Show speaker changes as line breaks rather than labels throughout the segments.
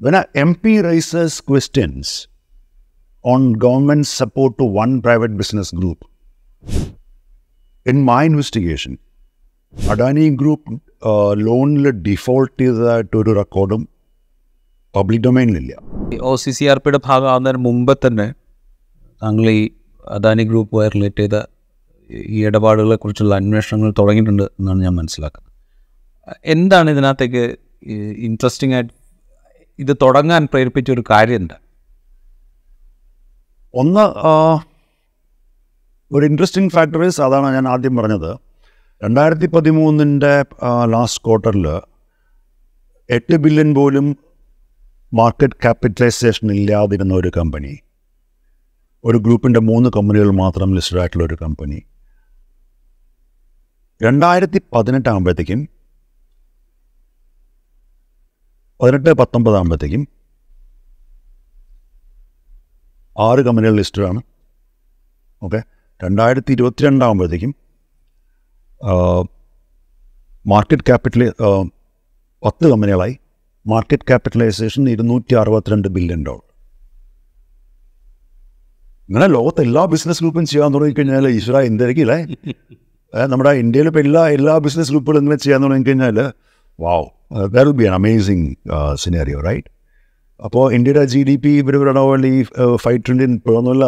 when a MP raises questions on government support to one private business group, in my investigation, Adani Group ലോണിൽ default ചെയ്തതായിട്ടൊരു റെക്കോർഡും public ഡൊമൈനിലില്ല
O C C R പിയുടെ ഭാഗമാകുന്നതിന് മുമ്പ് തന്നെ താങ്കൾ ഈ അദാനി ഗ്രൂപ്പുമായി റിലേറ്റ് ചെയ്ത ഈ ഇടപാടുകളെ കുറിച്ചുള്ള അന്വേഷണങ്ങൾ തുടങ്ങിയിട്ടുണ്ട് എന്നാണ് ഞാൻ മനസ്സിലാക്കുന്നത് എന്താണ് ഇതിനകത്തേക്ക് ഇൻട്രസ്റ്റിംഗ് ആയിട്ട് ഇത് തുടങ്ങാൻ പ്രേരിപ്പിച്ച ഒരു കാര്യമുണ്ട്
ഒന്ന് ഒരു ഇൻട്രസ്റ്റിംഗ് ഫാക്ടറീസ് അതാണ് ഞാൻ ആദ്യം പറഞ്ഞത് രണ്ടായിരത്തി പതിമൂന്നിൻ്റെ ലാസ്റ്റ് ക്വാർട്ടറിൽ എട്ട് ബില്യൺ പോലും മാർക്കറ്റ് ക്യാപിറ്റലൈസേഷൻ ഇല്ലാതിരുന്ന ഒരു കമ്പനി ഒരു ഗ്രൂപ്പിൻ്റെ മൂന്ന് കമ്പനികൾ മാത്രം ലിസ്റ്റഡ് ആയിട്ടുള്ള ഒരു കമ്പനി രണ്ടായിരത്തി പതിനെട്ടാകുമ്പോഴത്തേക്കും പതിനെട്ട് പത്തൊമ്പതാകുമ്പോഴത്തേക്കും ആകുമ്പോഴത്തേക്കും ആറ് കമ്പനികൾ ലിസ്റ്റഡാണ് ഓക്കെ രണ്ടായിരത്തി ഇരുപത്തിരണ്ട് ആകുമ്പോഴത്തേക്കും മാർക്കറ്റ് ക്യാപിറ്റൽ പത്ത് കമ്പനികളായി മാർക്കറ്റ് ക്യാപിറ്റലൈസേഷൻ ഇരുന്നൂറ്റി അറുപത്തിരണ്ട് ബില്യൺ ഡോളർ ഇങ്ങനെ ലോകത്തെ എല്ലാ ബിസിനസ് ഗ്രൂപ്പും ചെയ്യാൻ തുടങ്ങിക്കഴിഞ്ഞാൽ ഈശ്വര ഇന്ത്യയിലേക്കില്ലേ നമ്മുടെ ഇന്ത്യയിലിപ്പോൾ എല്ലാ എല്ലാ ബിസിനസ് ഗ്രൂപ്പുകളും ഇങ്ങനെ ചെയ്യാൻ തുടങ്ങിക്കഴിഞ്ഞാൽ wow that be an amazing scenario right അപ്പോൾ ഇന്ത്യയുടെ ജി ഡി പി ഇവർ പറയണ ഈ ഫൈവ് ട്രില്യൻ പിറന്നുള്ള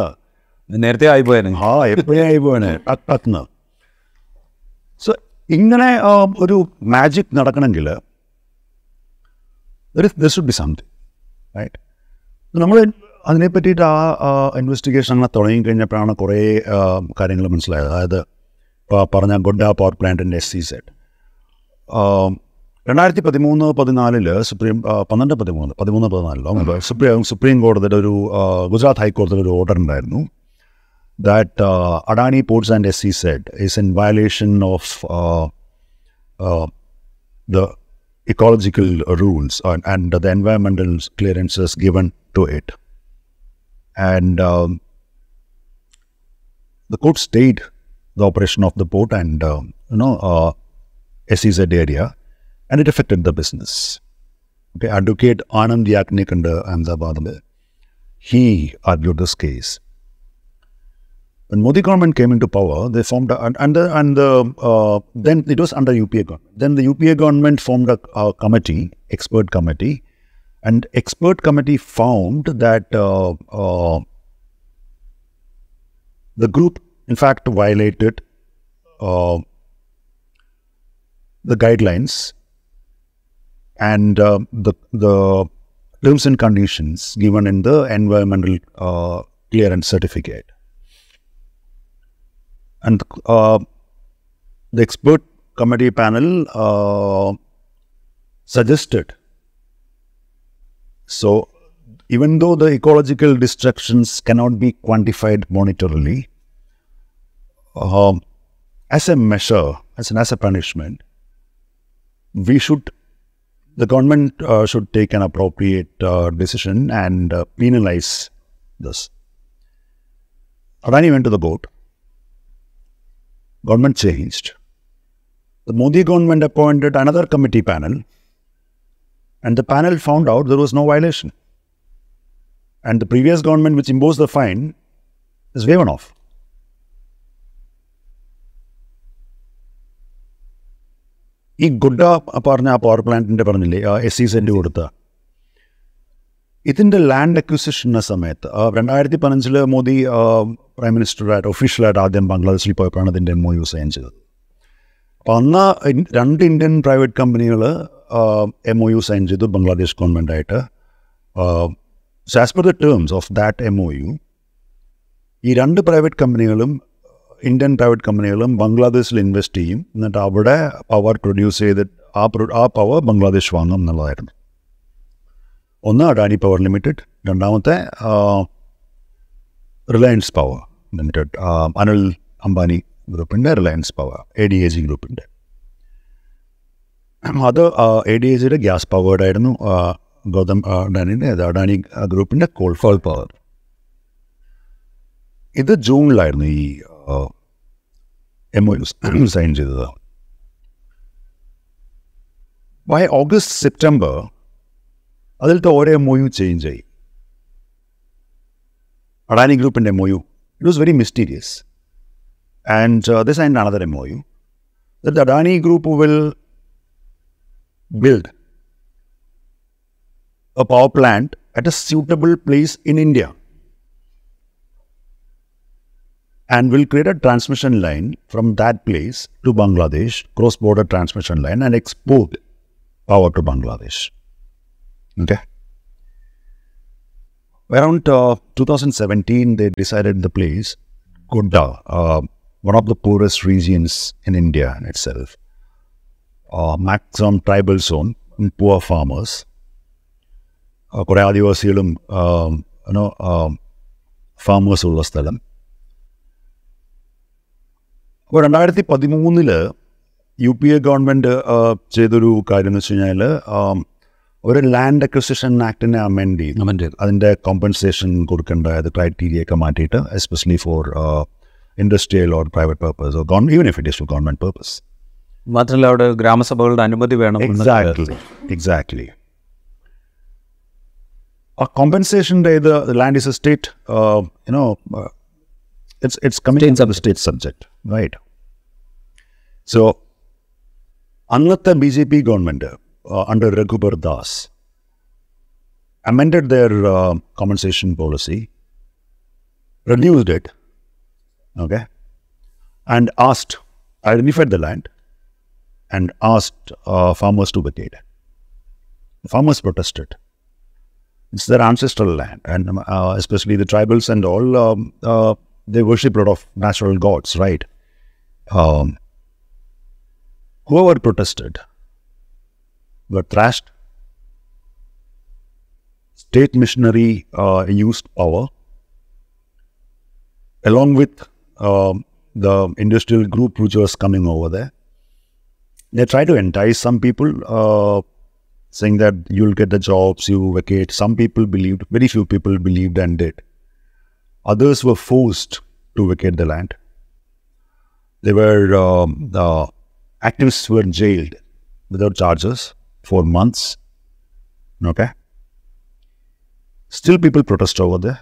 നേരത്തെ ആയിപ്പോയാണ്
ആ എപ്പോഴേ ആയിപ്പോയാണ് അത്ന സോ ഇങ്ങനെ ഒരു മാജിക് നടക്കണമെങ്കിൽ ദിസ് ബി സംതിങ് റൈറ്റ് നമ്മൾ അതിനെ പറ്റിയിട്ട് ആ ഇൻവെസ്റ്റിഗേഷൻ അങ്ങനെ തുടങ്ങി കഴിഞ്ഞപ്പോഴാണ് കുറേ കാര്യങ്ങൾ മനസ്സിലായത് അതായത് പറഞ്ഞ ഗുഡ പവർ പ്ലാന്റിൻ്റെ എസ് സി സെറ്റ് രണ്ടായിരത്തി പതിമൂന്ന് പതിനാലില് സുപ്രീം ആ, പന്ത്രണ്ട് പതിമൂന്ന് പതിമൂന്ന് പതിനാലിലോ സുപ്രീം സുപ്രീം കോടതിയുടെ ഒരു ആ, ഗുജറാത്ത് ഹൈക്കോടതിയുടെ ഒരു ഓർഡർ ഉണ്ടായിരുന്നു that uh, Adani Ports and SEZ is in violation of uh, uh, the ecological rules and, and the environmental clearances given to it. And um, the court stayed the operation of the port and, uh, you know, uh, SEZ area, and it affected the business. Okay, Advocate Anand Yaknikanda Ahmedabad, he argued this case. When Modi government came into power, they formed a, and, and the, and the uh, then it was under UPA government. Then the UPA government formed a, a committee, expert committee, and expert committee found that uh, uh, the group, in fact, violated uh, the guidelines and uh, the the terms and conditions given in the environmental uh, clearance certificate. And uh, the expert committee panel uh, suggested. So, even though the ecological destructions cannot be quantified monetarily, um, as a measure, as an as a punishment, we should the government uh, should take an appropriate uh, decision and uh, penalize this. Adani went to the court, Government changed. The Modi government appointed another committee panel, and the panel found out there was no violation. And the previous government, which imposed the fine, is waiven off. ഈ ഗുഡ പറഞ്ഞ ആ power പ്ലാന്റിൻ്റെ പറഞ്ഞില്ലേ S E സെൻ്റ് കൊടുത്ത ഇതിൻ്റെ land അക്വിസിഷൻ്റെ സമയത്ത് രണ്ടായിരത്തി പതിനഞ്ചിൽ മോദി പ്രൈം മിനിസ്റ്ററായിട്ട് ഒഫീഷ്യലായിട്ട് ആദ്യം ബംഗ്ലാദേശിൽ പോയപ്പോഴാണ് ഇതിൻ്റെ എം ഒ യു സൈൻ ചെയ്തത് അപ്പോൾ അന്ന് രണ്ട് ഇന്ത്യൻ പ്രൈവറ്റ് കമ്പനികൾ എം ഒ യു സൈൻ ചെയ്തു Bangladesh ഗവൺമെൻറ്റായിട്ട് as per the terms of that M O U ഈ രണ്ട് പ്രൈവറ്റ് കമ്പനികളും ഇന്ത്യൻ പ്രൈവറ്റ് കമ്പനികളും ബംഗ്ലാദേശിൽ ഇൻവെസ്റ്റ് ചെയ്യും എന്നിട്ട് അവിടെ പവർ പ്രൊഡ്യൂസ് ചെയ്ത് ആ ആ പവർ ബംഗ്ലാദേശ് വാങ്ങും എന്നുള്ളതായിരുന്നു ഒന്ന് അഡാനി പവർ ലിമിറ്റഡ് രണ്ടാമത്തെ Reliance Power Limited Anil Ambani ഗ്രൂപ്പിൻ്റെ Reliance Power A D A G ഗ്രൂപ്പിൻ്റെ അത് എ ഡി എ ജിയുടെ ഗ്യാസ് ആയിരുന്നു ഗൗതം അഡാനിൻ്റെ അഡാനി ഗ്രൂപ്പിൻ്റെ
കോൾഫോൾ പവർ
ഇത് ജൂണിലായിരുന്നു ഈ എം ഒ യു സൈൻ ചെയ്തത് ബൈ ഓഗസ്റ്റ് സെപ്റ്റംബർ അതിലത്തെ ഓരോ എം ഒ യു ചേഞ്ച് ആയി അഡാനി ഗ്രൂപ്പിൻ്റെ M O U it was very mysterious and this and another M O U the Adani group will build a power plant at a suitable place in India and will create a transmission line from that place to Bangladesh, cross border transmission line, and export power to Bangladesh. Okay. Around uh, 2017, they decided the place, Godda, uh, one of the poorest regions in India itself, uh, maximum tribal zone, and poor farmers. Uh, കുറേ ആദിവാസികളും you know farmers ഉള്ള സ്ഥലം അപ്പോൾ രണ്ടായിരത്തി പതിമൂന്നിൽ U P A government ചെയ്തൊരു കാര്യം എന്ന് വെച്ച് കഴിഞ്ഞാൽ ഒരു ലാൻഡ് അക്വസിഷൻ ആക്ടിനെ അമെൻഡ് ചെയ്തു
അമെൻഡ് ചെയ്തു
അതിൻ്റെ കോമ്പൻസേഷൻ കൊടുക്കേണ്ട അത് ക്രൈറ്റീരിയ ഒക്കെ മാറ്റിയിട്ട് especially for industrial or private purpose or even if it is to government purpose
മാത്രമല്ല അവിടെ ഗ്രാമസഭകളുടെ അനുമതി വേണം
എക്സാക്ട്ലി എക്സാക്ട്ലി ആ കോമ്പൻസേഷൻ്റെ ഇത് land is a state you know it's it's coming
state
under the state subject, right? So, unless the BJP government uh, under Raghubar Das amended their uh, compensation policy, renewed it, okay, and asked, identified the land, and asked uh, farmers to vacate. The farmers protested. It's their ancestral land, and um, uh, especially the tribals and all um, uh, they worship a lot of natural gods, right? Um, whoever protested were thrashed. State missionary uh, used power along with um, the industrial group which was coming over there. They try to entice some people, uh, saying that you'll get the jobs, you vacate. Some people believed, very few people believed and did. Others were forced to vacate the land. They were, um, activists were jailed without charges for months. Okay. Still people protest over there.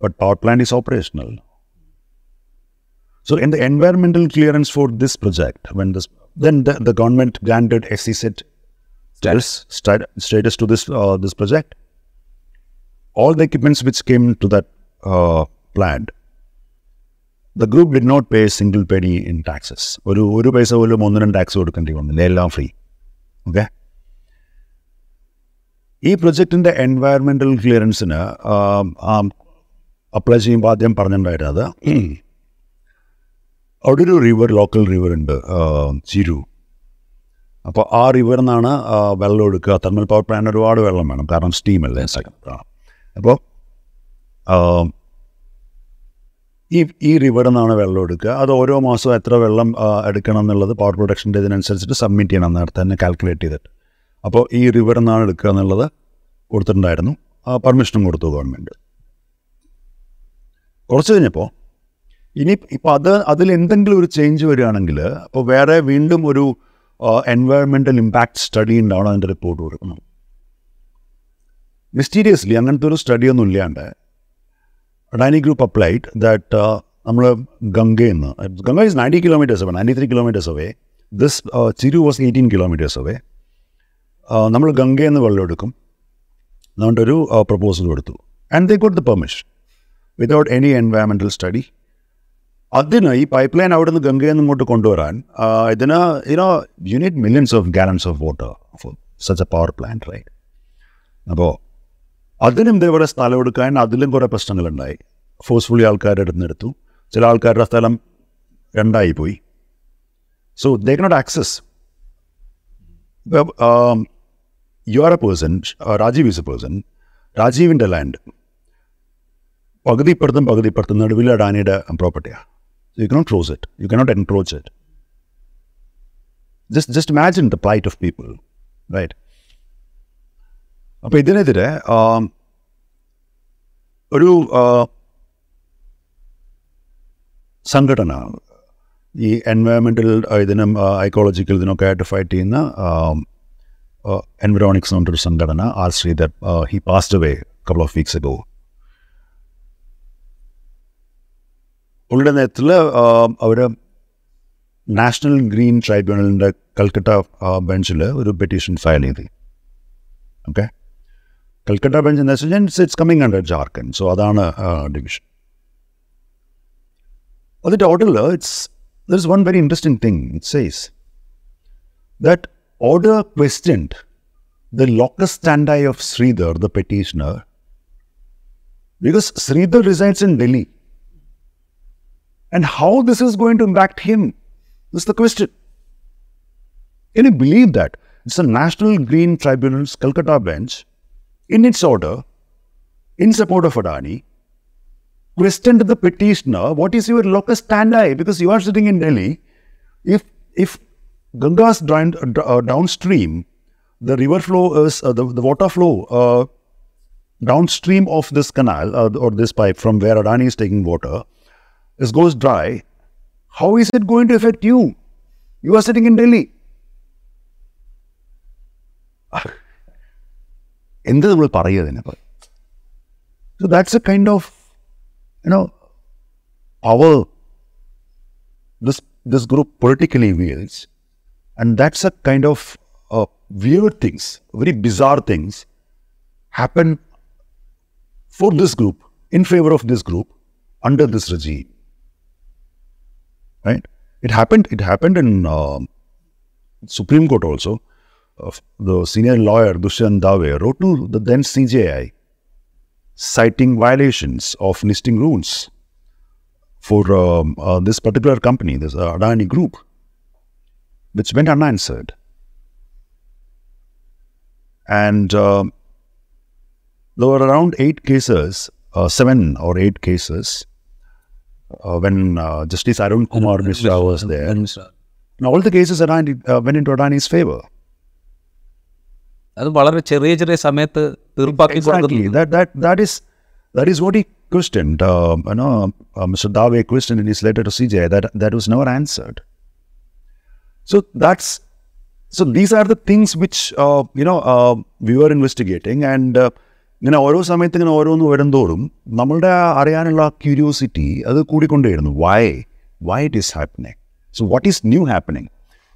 But power plant is operational. So in the environmental clearance for this project, when this then the, the government granted SEZ status status to this uh, this project, all the equipments which came to that uh, plant, the group did not pay a single penny in taxes. ഒരു ഒരു പൈസ പോലും ഒന്നിനും tax കൊടുക്കേണ്ടി വന്നില്ല എല്ലാം free okay ഈ പ്രൊജക്റ്റിൻ്റെ environmental ക്ലിയറൻസിന് apply ചെയ്യുമ്പോൾ ആദ്യം പറഞ്ഞിട്ടുണ്ടായിരുന്നത് അവിടെ ഒരു റിവർ ലോക്കൽ റിവർ ഉണ്ട് ചിരു അപ്പോൾ ആ റിവറിൽ നിന്നാണ് വെള്ളം എടുക്കുക തെർമൽ പവർ പ്ലാന്റ് ഒരുപാട് വെള്ളം വേണം കാരണം സ്റ്റീമല്ലേ സെക്കൻഡ് അപ്പോൾ ഈ ഈ റിവറിൽ നിന്നാണ് വെള്ളം എടുക്കുക അത് ഓരോ മാസവും എത്ര വെള്ളം എടുക്കണം എന്നുള്ളത് പവർ പ്രൊഡക്ഷൻ്റെ ഇതിനനുസരിച്ചിട്ട് സബ്മിറ്റ് ചെയ്യണം നേരത്തെ തന്നെ കാൽക്കുലേറ്റ് ചെയ്തിട്ട് അപ്പോൾ ഈ റിവറിൽ നിന്നാണ് എടുക്കുക എന്നുള്ളത് കൊടുത്തിട്ടുണ്ടായിരുന്നു പെർമിഷനും കൊടുത്തു ഗവൺമെൻറ് കുറച്ച് കഴിഞ്ഞപ്പോൾ ഇനി ഇപ്പോൾ അത് അതിൽ എന്തെങ്കിലും ഒരു ചേഞ്ച് വരികയാണെങ്കിൽ അപ്പോൾ വേറെ വീണ്ടും ഒരു എൻവയറമെൻറ്റൽ ഇമ്പാക്റ്റ് സ്റ്റഡി ഉണ്ടാവണം അതിൻ്റെ റിപ്പോർട്ട് കൊടുക്കണം മിസ്റ്റീരിയസ്ലി അങ്ങനത്തെ ഒരു സ്റ്റഡി ഒന്നും ഇല്ലാണ്ട് അഡാനി ഗ്രൂപ്പ് അപ്ലൈഡ് ദാറ്റ് നമ്മൾ ഗംഗയിൽ നിന്ന് Ganga is ninety kilometres away ninety three kilometres away this Chiru was eighteen kilometres away നമ്മൾ ഗംഗയിൽ നിന്ന് വെള്ളം എടുക്കും അതുകൊണ്ടൊരു പ്രപ്പോസൽ കൊടുത്തു and they got the permission without any environmental study അതിന് ഈ പൈപ്പ് ലൈൻ അവിടെ നിന്ന് ഗംഗയിൽ നിന്ന് ഇങ്ങോട്ട് കൊണ്ടുവരാൻ ആ, ഇതിന് you know you need millions of gallons of water for such a power plant right അപ്പോൾ അതിനും ഇതേപോലെ സ്ഥലം എടുക്കാൻ അതിലും കുറേ പ്രശ്നങ്ങളുണ്ടായി ഫോഴ്സ്ഫുള്ളി ആൾക്കാരുടെ അടുത്ത് നിന്ന് എടുത്തു ചില ആൾക്കാരുടെ സ്ഥലം രണ്ടായി പോയി so they cannot access you are a person Rajeev is a person രാജീവിൻ്റെ land പകുതി ഇപ്പുറത്തും പകുതി ഇപ്പുറത്തും നടുവിൽ അഡാനിയുടെ പ്രോപ്പർട്ടിയാണ് you cannot close it you cannot encroach it just just imagine the plight of people right അപ്പോൾ ഇതിനെതിരെ ഒരു സംഘടന ഈ എൻവയോൺമെൻറ്റൽ ഇതിനും ഐക്കോളജിക്കൽ ഇതിനൊക്കെ ആയിട്ട് ഫൈറ്റ് ചെയ്യുന്ന എൻവിറോണിക്സ് പറഞ്ഞൊരു സംഘടന R Sridhar he passed away couple of weeks ago ഉള്ള നേരത്തിൽ അവർ നാഷണൽ ഗ്രീൻ ട്രൈബ്യൂണലിൻ്റെ കൽക്കട്ട ബെഞ്ചിൽ ഒരു പെറ്റീഷൻ ഫയൽ ചെയ്തു ഓക്കെ കൽക്കട്ട ബെഞ്ച് എന്ന് വെച്ച് കഴിഞ്ഞാൽ it's coming under Jharkhand so അതാണ് ഡിവിഷൻ അതിൻ്റെ ഓർഡറിൽ it's there is one very interesting thing it says that order questioned the locus standi of Sridhar, the petitioner, because Sridhar resides in Delhi. And how this is going to impact him is the question. Can you believe that? It's a National Green Tribunal's Calcutta bench, in its order, in support of Adani, questioned the petitioner, what is your locus standi? Because you are sitting in Delhi. If, if Ganga's drained, uh, downstream, the river flow is, uh, the, the water flow uh, downstream of this canal uh, or this pipe from where Adani is taking water, this goes dry, how is it going to affect you? You are sitting in Delhi. Ah, എന്ത് നമ്മൾ പറയുക ഇതിനിപ്പോൾ so that's a kind of you know power this this group politically wields and that's a kind of uh, weird things, very bizarre things happen for this group, in favor of this group, under this regime. Right? It happened. It happened in uh, Supreme Court also. of the senior lawyer Dushan Dave wrote to the then CJI, citing violations of listing rules for um, uh, this particular company, this uh, Adani Group, which went unanswered. And uh, there were around eight cases, uh, seven or eight cases, uh, when uh, Justice Arun Kumar Mishra was there. And all the cases Adani, went into Adani's favor.
അത് വളരെ ചെറിയ ചെറിയ സമയത്ത് തീർപ്പാക്കി
Exactly.
കൊടുക്കുന്നു
That, that, that, is, that is what he questioned. Uh, you know, uh, Mr. Dave questioned in his letter to CJ that that was never answered. So that's so these are the things which uh, you know uh, we were investigating and uh, ഇങ്ങനെ ഓരോ സമയത്ത് ഇങ്ങനെ ഓരോന്ന് വരുന്തോറും നമ്മളുടെ അറിയാനുള്ള curiosity അത് കൂടിക്കൊണ്ടേയിരുന്നു why why it is happening so what is new happening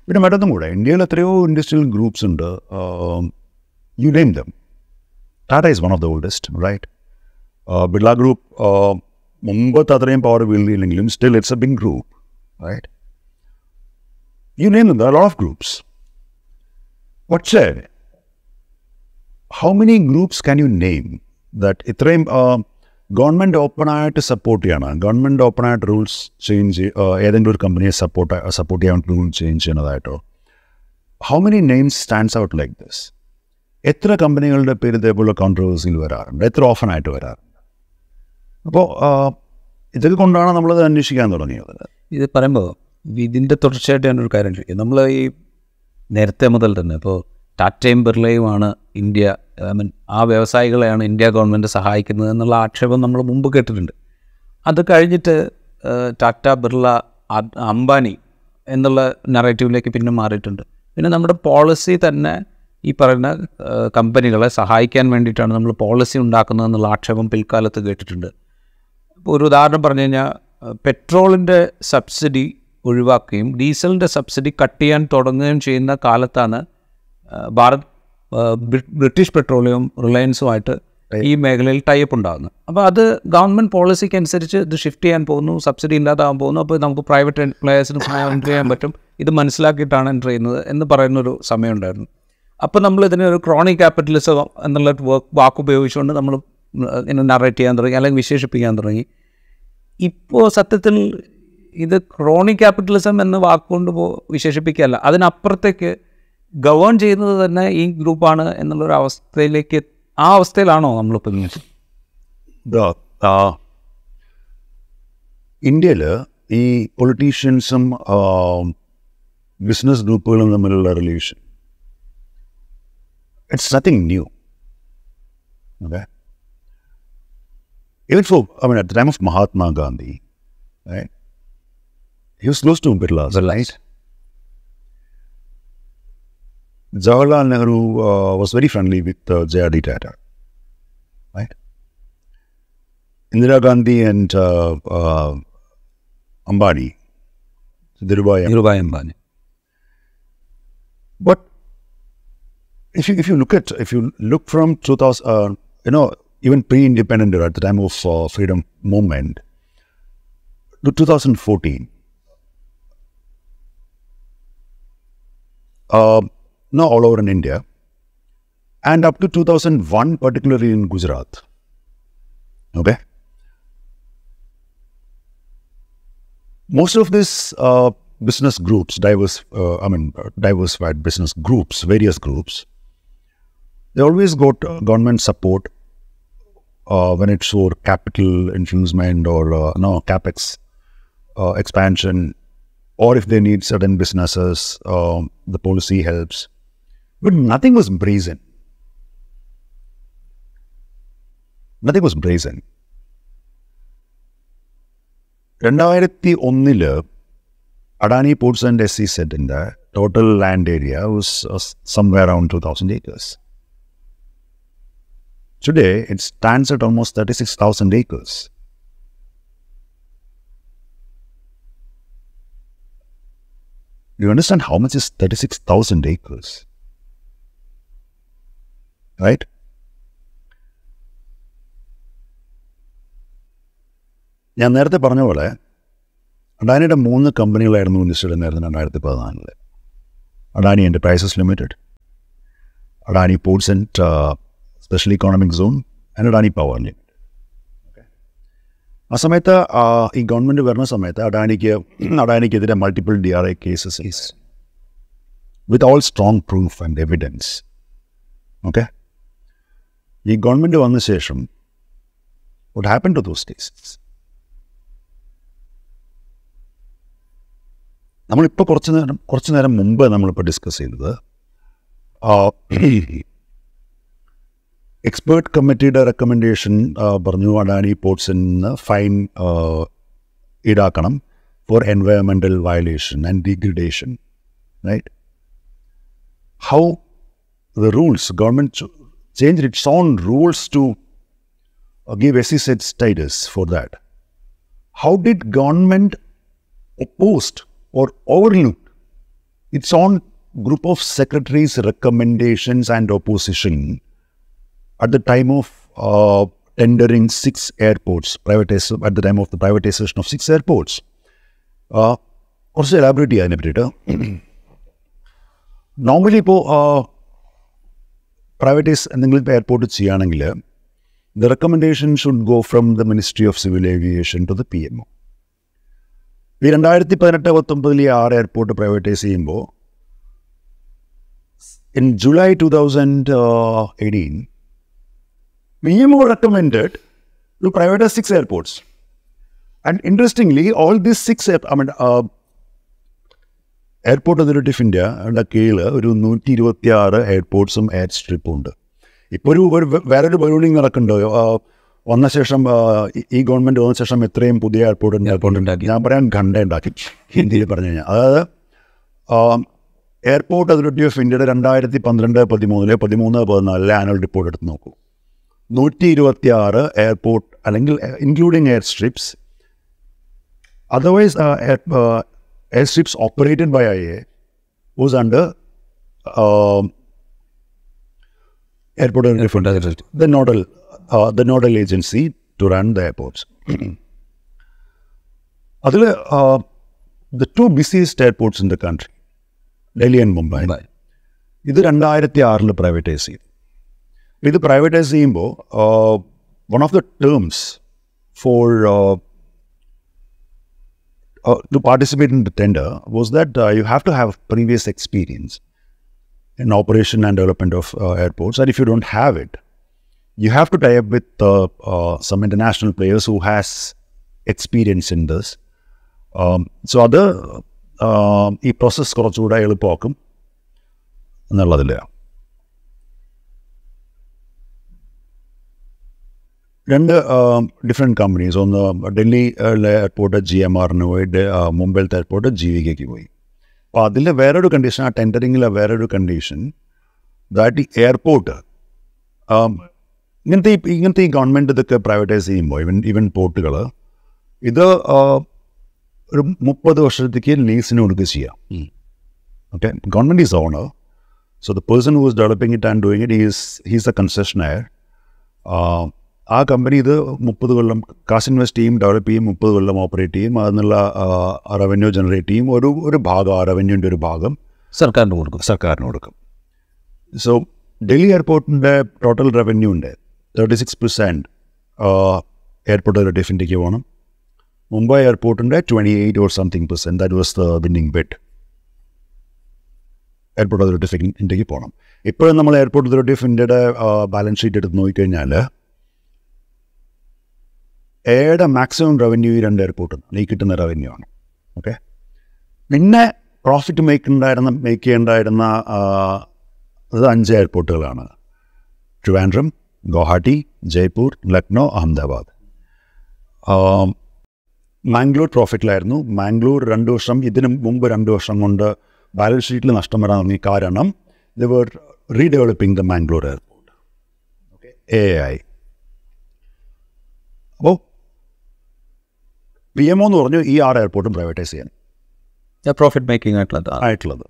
പിന്നെ മറ്റൊന്നും കൂടെ ഇന്ത്യയിൽ എത്രയോ ഇൻഡസ്ട്രിയൽ ഗ്രൂപ്പ്സ് ഉണ്ട് you name dum Tata is one of the oldest right Birla group മുമ്പത്തെ അത്രയും power വീഴ്ന്നില്ലെങ്കിലും still it's A big group right you name them there lot of groups പക്ഷേ how many groups can you name that ഇത്രയും government ഓപ്പണായിട്ട് support ചെയ്യണം government ഓപ്പണായിട്ട് rules change ഏതെങ്കിലും ഒരു കമ്പനിയെ സപ്പോർട്ട് സപ്പോർട്ട് ചെയ്യാൻ rule change ചെയ്യുന്നതായിട്ടോ how many names stands out like this എത്ര കമ്പനികളുടെ പേര് ഇതേപോലെ കോൺട്രവേഴ്സിയിൽ വരാറുണ്ട് എത്ര ഓഫനായിട്ട് വരാറുണ്ട് അപ്പോൾ ഇതൊക്കെ കൊണ്ടാണ് നമ്മളത് അന്വേഷിക്കാൻ തുടങ്ങിയത്
ഇത് പറയുമ്പോൾ ഇതിൻ്റെ തുടർച്ചയായിട്ട് ഞാനൊരു കാര്യം ചോദിക്കും നമ്മൾ ഈ നേരത്തെ മുതൽ തന്നെ ഇപ്പോൾ ടാറ്റയും ബിർളയുമാണ് ഇന്ത്യ ഐ മീൻ ആ വ്യവസായികളെയാണ് ഇന്ത്യ ഗവൺമെൻറ് സഹായിക്കുന്നത് എന്നുള്ള ആക്ഷേപം നമ്മൾ മുമ്പ് കേട്ടിട്ടുണ്ട് അത് കഴിഞ്ഞിട്ട് ടാറ്റ ബിർള അംബാനി എന്നുള്ള നറേറ്റീവിലേക്ക് പിന്നെ മാറിയിട്ടുണ്ട് പിന്നെ നമ്മുടെ പോളിസി തന്നെ ഈ പറയുന്ന കമ്പനികളെ സഹായിക്കാൻ വേണ്ടിയിട്ടാണ് നമ്മൾ പോളിസി ഉണ്ടാക്കുന്നതെന്നുള്ള ആക്ഷേപം പിൽക്കാലത്ത് കേട്ടിട്ടുണ്ട് ഇപ്പോൾ ഒരു ഉദാഹരണം പറഞ്ഞു കഴിഞ്ഞാൽ പെട്രോളിൻ്റെ സബ്സിഡി ഒഴിവാക്കുകയും ഡീസലിൻ്റെ സബ്സിഡി കട്ട് ചെയ്യാൻ തുടങ്ങുകയും ചെയ്യുന്ന കാലത്താണ് ഭാരത് ബ്രിട്ടീഷ് പെട്രോളിയം റിലയൻസുമായിട്ട് ഈ മേഖലയിൽ ടൈപ്പ് ഉണ്ടാകുന്നത് അപ്പോൾ അത് ഗവൺമെൻറ് പോളിസിക്ക് അനുസരിച്ച് ഇത് ഷിഫ്റ്റ് ചെയ്യാൻ പോകുന്നു സബ്സിഡി ഇല്ലാതാകാൻ പോകുന്നു അപ്പോൾ നമുക്ക് പ്രൈവറ്റ് പ്ലെയേഴ്സിന് എൻ്റർ ചെയ്യാൻ പറ്റും ഇത് മനസ്സിലാക്കിയിട്ടാണ് എൻ്റർ ചെയ്യുന്നത് എന്ന് പറയുന്നൊരു സമയമുണ്ടായിരുന്നു അപ്പോൾ നമ്മൾ ഇതിനെ ഒരു ക്രോണിക് ക്യാപിറ്റലിസം എന്നുള്ള വർക്ക് വാക്ക് ഉപയോഗിച്ചുകൊണ്ട് നമ്മൾ ഇങ്ങനെ നറേറ്റ് ചെയ്യാൻ തുടങ്ങി അല്ലെങ്കിൽ വിശേഷിപ്പിക്കാൻ തുടങ്ങി ഇപ്പോൾ സത്യത്തിൽ ഇത് ക്രോണിക് ക്യാപിറ്റലിസം എന്ന വാക്കുകൊണ്ട് പോ വിശേഷിപ്പിക്കുകയല്ല അതിനപ്പുറത്തേക്ക് ഗവേൺ ചെയ്യുന്നത് തന്നെ ഈ ഗ്രൂപ്പാണ് എന്നുള്ളൊരു അവസ്ഥയിലേക്ക് ആ അവസ്ഥയിലാണോ നമ്മളിപ്പോൾ
ഇന്ത്യയിൽ ഈ പൊളിറ്റീഷ്യൻസും ബിസിനസ് ഗ്രൂപ്പുകളും തമ്മിലുള്ള relation It's nothing new. Okay. Even for, I mean, at the time of Mahatma Gandhi, right? He was close to Birla, the right? Jawaharlal Nehru uh, was very friendly with uh, J.R.D. Tata, right? Indira Gandhi and uh, uh, Ambani, Dhirubhai
Ambani.
But if you if you look at if you look from 2000, uh, you know, even pre-independent era at the time of uh, freedom movement to 2014. Uh, now all over in India, and up to 2001, particularly in Gujarat. Okay. Most of these uh, business groups, diverse, uh, I mean, uh, diversified business groups, various groups, they always got uh, government support uh, when it's for capital infusement or uh, no capex uh, expansion, or if they need certain businesses, um, the policy helps. But nothing was brazen. Nothing was brazen. രണ്ടായിരത്തി ഒന്നില് Adani ports and S C സെറ്റിൻ്റെ total land area was somewhere around two thousand acres today it stands at almost thirty six thousand acres You understand how much is 36,000 acres? Right? ഞാൻ നേരത്തെ പറഞ്ഞ പോലെ അഡാനിയുടെ മൂന്ന് കമ്പനികളായിരുന്നു listed എന്നായിരുന്നു രണ്ടായിരത്തി പതിനാലില് Adani enterprises limited Adani ports and special economic zone and Adani power limited ആ സമയത്ത് ഈ ഗവൺമെൻറ് വരുന്ന സമയത്ത് അഡാനിക്ക് അഡാനിക്കെതിരെ multiple D R A cases is with all strong proof and evidence okay ഈ ഗവൺമെൻറ് വന്ന ശേഷം what happen to those cases? നമ്മളിപ്പോൾ കുറച്ച് നേരം കുറച്ച് നേരം മുമ്പ് നമ്മളിപ്പോൾ ഡിസ്കസ് ചെയ്തത് എക്സ്പേർട്ട് കമ്മിറ്റിയുടെ റെക്കമെൻഡേഷൻ പറഞ്ഞു അഡാനി പോർട്സിന് ഫൈൻ ഈടാക്കണം four environmental violation and degradation right how the rules, government ch- changed its own rules to uh, give SEZ status for that. How did government opposed or overlooked its own group of secretaries' recommendations and opposition at the time of uh, tendering six airports, privatization at the time of the privatization of six airports? Uh, കുറച്ച് elaborate ചെയ്യാൻ പറ്റിയിട്ട് normally ഇപ്പോൾ privatise എന്തെങ്കിലും ഇപ്പോൾ airport ചെയ്യുകയാണെങ്കിൽ the recommendation should go from the ministry of civil aviation to the P M O ഈ രണ്ടായിരത്തി പതിനെട്ട് പത്തൊമ്പതിൽ ഈ ആറ് എയർപോർട്ട് പ്രൈവറ്റൈസ് ചെയ്യുമ്പോൾ in July two thousand eighteen BMO recommended to private six airports. And interestingly, all these six, I mean, uh, Airport Authority of India യുടെ കീഴിൽ ഒരു നൂറ്റി ഇരുപത്തി ആറ് എയർപോർട്ട്സും എയർ സ്ട്രിപ്പും ഉണ്ട് ഇപ്പോൾ ഒരു ഒരു വേറൊരു ബലൂണിങ് നടക്കുന്നുണ്ട് വന്ന ശേഷം ഈ ഗവൺമെൻറ് വന്ന ശേഷം എത്രയും പുതിയ എയർപോർട്ട്
എയർപോർട്ട് ഉണ്ടാക്കി
ഞാൻ പറയാൻ ഖണ്ഡ ഉണ്ടാക്കി ഹിന്ദിയിൽ പറഞ്ഞു കഴിഞ്ഞാൽ അതായത് എയർപോർട്ട് അതോറിറ്റി ഓഫ് ഇന്ത്യയുടെ രണ്ടായിരത്തി പന്ത്രണ്ട് പതിമൂന്നിലെ പതിമൂന്ന് പതിനാലിലെ ആനുവൽ റിപ്പോർട്ട് എടുത്ത് നോക്കൂ നൂറ്റി ഇരുപത്തിയാറ് എയർപോർട്ട് അല്ലെങ്കിൽ including air strips otherwise air strips operated by I A was under airport and the nodal uh, the nodal agency to run the airports. Adil, uh, the two busiest airports in the country, Delhi and Mumbai. ഇത് രണ്ടായിരത്തി ആറിൽ privatise ചെയ്തു ഇത് privatise ചെയ്യുമ്പോൾ one of the terms for to participate in the tender was that you have to have previous experience in operation and development of uh, airports. And if you don't have it, you have to tie up with uh, uh, some international players who has experience in this. Um, so അത് um, ഈ process കുറച്ചുകൂടെ എളുപ്പമാക്കും എന്നുള്ളതില്ല രണ്ട് different companies ഒന്ന് Delhi airport G M ആറിന് പോയി മുംബൈയിലത്തെ airport G V കെക്ക് പോയി അപ്പോൾ അതിൽ വേറൊരു കണ്ടീഷൻ ആ ടെൻഡറിങ്ങിലെ വേറൊരു കണ്ടീഷൻ ദാറ്റ് ഈ എയർപോർട്ട് ഇങ്ങനത്തെ ഇങ്ങനത്തെ ഈ ഗവൺമെൻറ് ഇതൊക്കെ പ്രൈവറ്റൈസ് ചെയ്യുമ്പോൾ ഇവൻ ഇവൻ പോർട്ടുകൾ ഇത് ഒരു മുപ്പത് വർഷത്തേക്ക് ലീസിന് കൊടുക്കുക ചെയ്യാം okay government is owner so the person who is developing it and doing it is he's a concessionaire ആ കമ്പനി ഇത് മുപ്പത് കൊല്ലം കാശ് ഇൻവെസ്റ്റ് ചെയ്യും ഡെവലപ്പ് ചെയ്യും മുപ്പത് കൊല്ലം ഓപ്പറേറ്റ് ചെയ്യും അതിനുള്ള റവന്യൂ ജനറേറ്റ് ചെയ്യും ഒരു ഒരു ഭാഗം ആ റവന്യൂവിൻ്റെ ഒരു ഭാഗം
സർക്കാരിന് കൊടുക്കും
സർക്കാരിന് കൊടുക്കും സോ ഡൽഹി എയർപോർട്ടിൻ്റെ total റവന്യൂൻ്റെ thirty six percent airport authority പോകണം മുംബൈ എയർപോർട്ടിൻ്റെ twenty eight or something percent that was the winning bet airport authority of ഇന്ത്യക്ക് പോകണം ഇപ്പോഴും നമ്മൾ എയർപോർട്ട് അതോറിറ്റി ഓഫ് ഇന്ത്യയുടെ ബാലൻസ് ഷീറ്റ് എടുത്ത് നോക്കിക്കഴിഞ്ഞാൽ എയുടെ മാക്സിമം റവന്യൂ ഈ രണ്ട് എയർപോർട്ടും നീ കിട്ടുന്ന റവന്യൂ ആണ് ഓക്കെ പിന്നെ പ്രോഫിറ്റ് മേക്ക് ഉണ്ടായിരുന്ന മേക്ക് ചെയ്യേണ്ടായിരുന്ന അത് അഞ്ച് എയർപോർട്ടുകളാണ് ട്രിവാൻഡ്രം ഗുവാഹട്ടി ജയ്പൂർ ലക്നോ അഹമ്മദാബാദ് മാംഗ്ലൂർ പ്രോഫിറ്റിലായിരുന്നു മാംഗ്ലൂർ രണ്ട് വർഷം ഇതിനു മുമ്പ് രണ്ട് വർഷം കൊണ്ട് ബാലൻസ് ഷീറ്റിൽ നഷ്ടം വരാൻ തുടങ്ങി കാരണം they were redeveloping the Mangalore airport A I അപ്പോൾ പി എം ഒ എന്ന് പറഞ്ഞു ഈ ആറ് എയർപോർട്ടും പ്രൈവറ്റൈസ് ചെയ്യാൻ
പ്രോഫിറ്റ് മേക്കിംഗ് ആയിട്ടുള്ളത്
ആയിട്ടുള്ളത്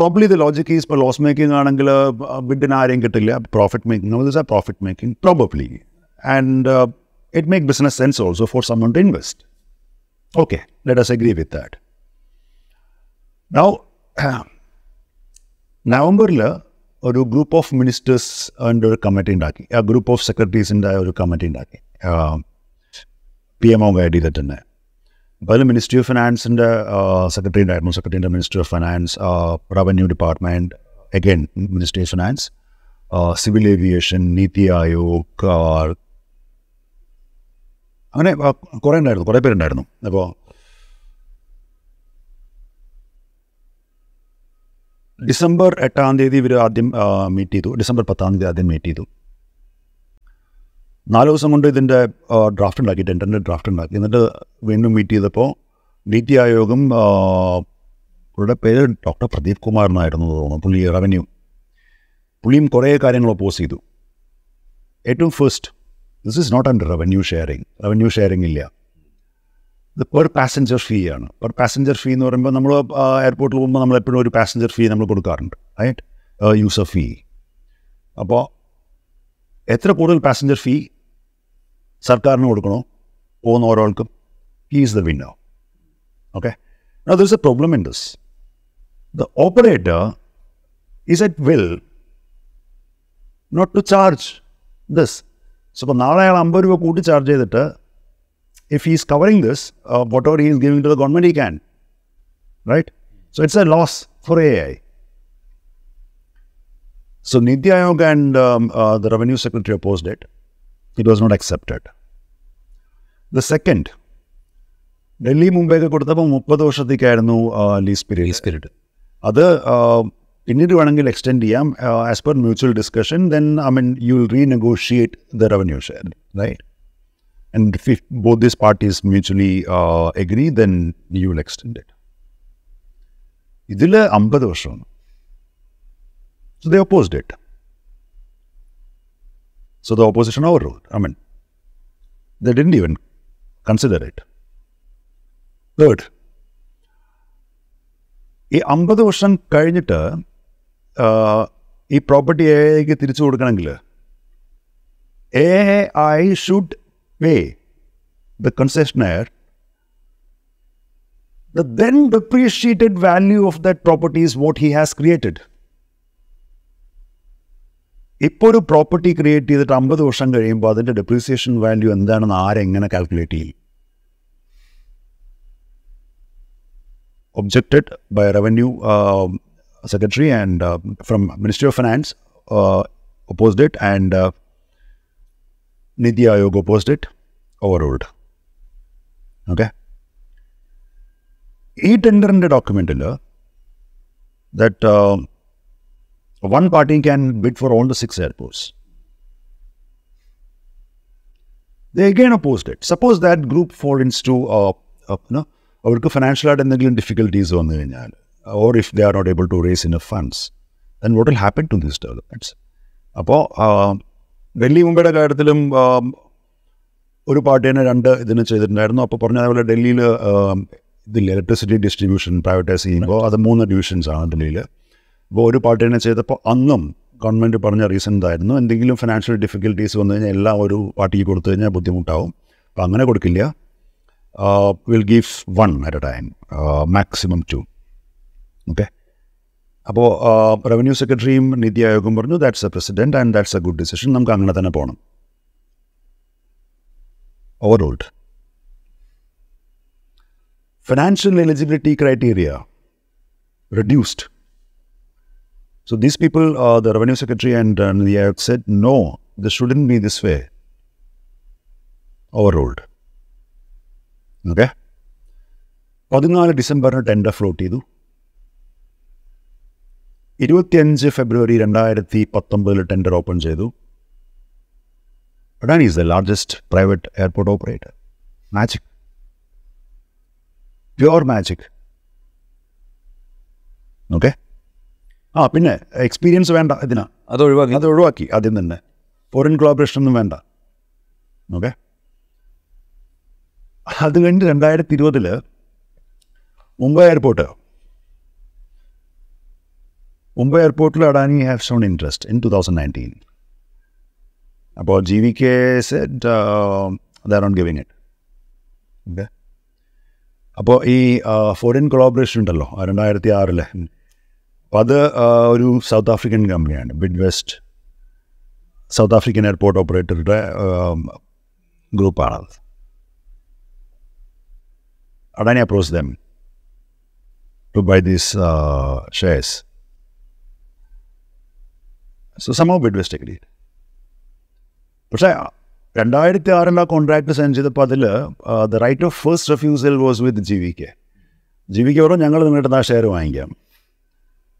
പ്രോബ്ലി ഇത് ലോജിക്ക് ഈസ് ഇപ്പോൾ ലോസ് മേക്കിംഗ് ആണെങ്കിൽ ബിഡിന് ആരെയും കിട്ടില്ല profit making profit making probably and it make business sense also for someone to invest okay let us agree with that now നവംബറിൽ ഒരു ഗ്രൂപ്പ് ഓഫ് മിനിസ്റ്റേഴ്സ് ഒരു കമ്മിറ്റി ഉണ്ടാക്കി ആ ഗ്രൂപ്പ് ഓഫ് സെക്രട്ടറീസിൻ്റെ ഒരു കമ്മിറ്റി ഉണ്ടാക്കി പി എം ഒ ഗൈഡ് ചെയ്തിട്ടുണ്ട് അപ്പോൾ അതിൽ മിനിസ്ട്രി ഓഫ് ഫിനാൻസിൻ്റെ സെക്രട്ടറി ഉണ്ടായിരുന്നു സെക്രട്ടറിൻ്റെ ministry of finance revenue department again ministry of finance civil aviation Niti Aayog അങ്ങനെ കുറേ ഉണ്ടായിരുന്നു കുറേ പേരുണ്ടായിരുന്നു അപ്പോൾ ഡിസംബർ എട്ടാം തീയതി ഇവർ ആദ്യം മീറ്റ് ചെയ്തു ഡിസംബർ പത്താം തീയതി ആദ്യം മീറ്റ് ചെയ്തു നാല് ദിവസം കൊണ്ട് ഇതിൻ്റെ ഡ്രാഫ്റ്റ് ഉണ്ടാക്കി ടെൻഡറിൻ്റെ ഡ്രാഫ്റ്റ് ഉണ്ടാക്കി എന്നിട്ട് വീണ്ടും മീറ്റ് ചെയ്തപ്പോൾ നീതി ആയോഗം പുള്ളിയുടെ പേര് ഡോക്ടർ പ്രദീപ് കുമാറിനായിരുന്നു തോന്നുന്നു പുള്ളി റവന്യൂ പുള്ളിയും കുറേ കാര്യങ്ങൾ ഒപ്പോസ് ചെയ്തു ഏറ്റവും first this is not and revenue sharing revenue sharing ഇല്ല ഇത് പെർ പാസഞ്ചർ ഫീ ആണ് പെർ പാസഞ്ചർ ഫീ എന്ന് പറയുമ്പോൾ നമ്മൾ എയർപോർട്ടിൽ പോകുമ്പോൾ നമ്മൾ എപ്പോഴും ഒരു പാസഞ്ചർ ഫീ നമ്മൾ കൊടുക്കാറുണ്ട് റൈറ്റ് യൂസർ ഫീ അപ്പോൾ എത്ര കൂടുതൽ പാസഞ്ചർ ഫീ സർക്കാരിന് കൊടുക്കണോ പോകുന്ന ഓരോൾക്കും he is the winner okay there is A problem in this the operator is at will not to charge this so ഇപ്പോൾ നാളെ അയാൾ അമ്പത് രൂപ കൂട്ടി ചാർജ് ചെയ്തിട്ട് if he is covering this, uh, whatever he is giving to the government, he can. Right? So it's a loss for AI. So Niti Aayog and um, uh, the Revenue Secretary opposed it. It was not accepted. The second, Delhi മുംബൈക്ക് കൊടുത്തപ്പോൾ മുപ്പത് വർഷത്തേക്കായിരുന്നു lease period
spirit
അത് ആ, പിന്നീട് വേണമെങ്കിൽ extend ചെയ്യാം as per mutual discussion then I mean you will renegotiate the revenue share right and if both these parties mutually agree then you will extend it ഇതിൽ അമ്പത് വർഷമാണ് so the opposed it so the opposition over rule I mean the didn't even consider it third ഈ അമ്പത് വർഷം കഴിഞ്ഞിട്ട് ആ, ഈ property A ഐക്ക് തിരിച്ചു കൊടുക്കണമെങ്കിൽ A I should pay the കൺസെഷനയർ the then depreciated value of that property is what he has created. ഇപ്പോൾ ഒരു പ്രോപ്പർട്ടി ക്രിയേറ്റ് ചെയ്തിട്ട് അമ്പത് വർഷം കഴിയുമ്പോൾ അതിൻ്റെ ഡെപ്രീസിയേഷൻ വാല്യൂ എന്താണെന്ന് ആരെങ്ങനെ കാൽക്കുലേറ്റ് ചെയ്യും objected by revenue secretary and from ministry of finance opposite it and Niti Aayog opposite it okay ഈ ടെൻഡറിൻ്റെ ഡോക്യുമെൻറ്റിൽ that one party can bid for all the six airports They again opposed it. Suppose that group falls into uh, uh, you know, അവർക്ക് ഫിനാൻഷ്യലായിട്ട് എന്തെങ്കിലും difficulties വന്നു കഴിഞ്ഞാൽ or if they are not able to raise in A funds then what will happen to these developments അപ്പോൾ ഡൽഹി മുംബൈയുടെ കാര്യത്തിലും ആ, ഒരു party തന്നെ രണ്ട് ഇതിന് ചെയ്തിട്ടുണ്ടായിരുന്നു അപ്പോൾ പറഞ്ഞ പോലെ ഡൽഹിയിൽ ഇതില്ല ഇലക്ട്രിസിറ്റി ഡിസ്ട്രിബ്യൂഷൻ പ്രൈവറ്റൈസ് ചെയ്യുമ്പോൾ അത് മൂന്ന് ഡിവിഷൻസ് ആണ് ഡൽഹിയിൽ ഒരു പാർട്ടിനെ ചെയ്തപ്പോൾ അന്നും ഗവൺമെൻറ് പറഞ്ഞ റീസൺ ഇതായിരുന്നു എന്തെങ്കിലും ഫിനാൻഷ്യൽ ഡിഫിക്കൽട്ടീസ് വന്നു കഴിഞ്ഞാൽ എല്ലാം ഒരു പാർട്ടിക്ക് കൊടുത്തു കഴിഞ്ഞാൽ ബുദ്ധിമുട്ടാവും അപ്പോൾ അങ്ങനെ കൊടുക്കില്ല will give one at a time maximum two okay അപ്പോൾ റവന്യൂ സെക്രട്ടറിയും നിതി ആയോഗും പറഞ്ഞു that's a president and that's a good decision നമുക്ക് അങ്ങനെ തന്നെ പോകണം overall financial eligibility criteria reduced So these people, uh, the revenue secretary and uh, the Ayog said, no, this shouldn't be this way. Overruled. Okay? പതിനാല് ഡിസംബറിന് tender float ചെയ്തു ഇരുപത്തിയഞ്ച് ഫെബ്രുവരി രണ്ടായിരത്തി പത്തൊമ്പതിൽ tender open ചെയ്തു Adani is the largest private airport operator. Magic. Pure magic. Okay ആ പിന്നെ experience വേണ്ട ഇതിനാ
അത് ഒഴിവാക്കി
അത് ഒഴിവാക്കി ആദ്യം തന്നെ ഫോറിൻ കൊളാബറേഷൻ ഒന്നും വേണ്ട ഓക്കെ അത് കഴിഞ്ഞ് രണ്ടായിരത്തി ഇരുപതിൽ മുംബൈ എയർപോർട്ട് മുംബൈ എയർപോർട്ടിൽ Adani have shown interest in two thousand nineteen അപ്പോൾ G V K set their on giving it okay അപ്പോൾ ഈ ഫോറിൻ uh, കൊളാബറേഷൻ ഉണ്ടല്ലോ രണ്ടായിരത്തി ആറിലെ അപ്പോൾ അത് ഒരു സൗത്ത് ആഫ്രിക്കൻ കമ്പനിയാണ് Bidvest south African airport ഓപ്പറേറ്ററുടെ ഗ്രൂപ്പാണത് Adani approach them to buy these shares so സമോ Bidvest agree പക്ഷേ രണ്ടായിരത്തി ആറിൽ ആ കോൺട്രാക്ട് സൈൻ ചെയ്തപ്പോൾ അതിൽ the right of first refusal was with G V K G V K പറഞ്ഞു ഞങ്ങൾ നിങ്ങളുടെ ആ ഷെയർ വാങ്ങിക്കാം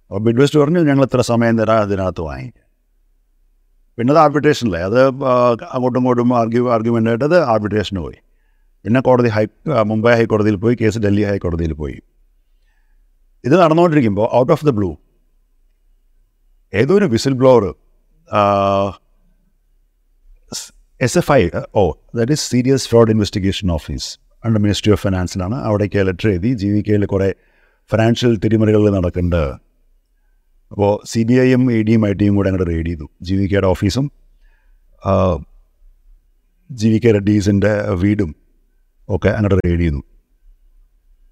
അപ്പോൾ മിഡ് വെസ്റ്റ് പറഞ്ഞു ഞങ്ങൾ ഇത്ര സമയം തരാം അതിനകത്ത് വാങ്ങിക്കാം പിന്നെ അത് ആർബിട്രേഷനിലായി അത് അങ്ങോട്ടും ഇങ്ങോട്ടും ആർഗ്യൂ ആർഗ്യുമെൻ്റ് ആയിട്ട് അത് ആർബിട്രേഷന് പോയി പിന്നെ കോടതി ഹൈ മുംബൈ ഹൈക്കോടതിയിൽ പോയി കേസ് ഡൽഹി ഹൈക്കോടതിയിൽ പോയി ഇത് നടന്നുകൊണ്ടിരിക്കുമ്പോൾ ഔട്ട് ഓഫ് ദ ബ്ലൂ ഏതോ ഒരു whistle blower S F I O that is serious fraud investigation office under ministry of ഫിനാൻസിലാണ് അവിടേക്ക് ലെറ്റർ എഴുതി ജി വി കെയിൽ കുറേ ഫിനാൻഷ്യൽ തിരിമറികൾ നടക്കുന്നുണ്ട് അപ്പോൾ സി ബി ഐയും ഇ ഡിയും ഐ ടിയും കൂടെ അങ്ങോട്ട് റെയ്ഡ് ചെയ്തു ജി വി കെയുടെ ഓഫീസും ജി വി കെ റെഡ്ഡീസിൻ്റെ വീടും ഒക്കെ അങ്ങോട്ട് റെയ്ഡ് ചെയ്തു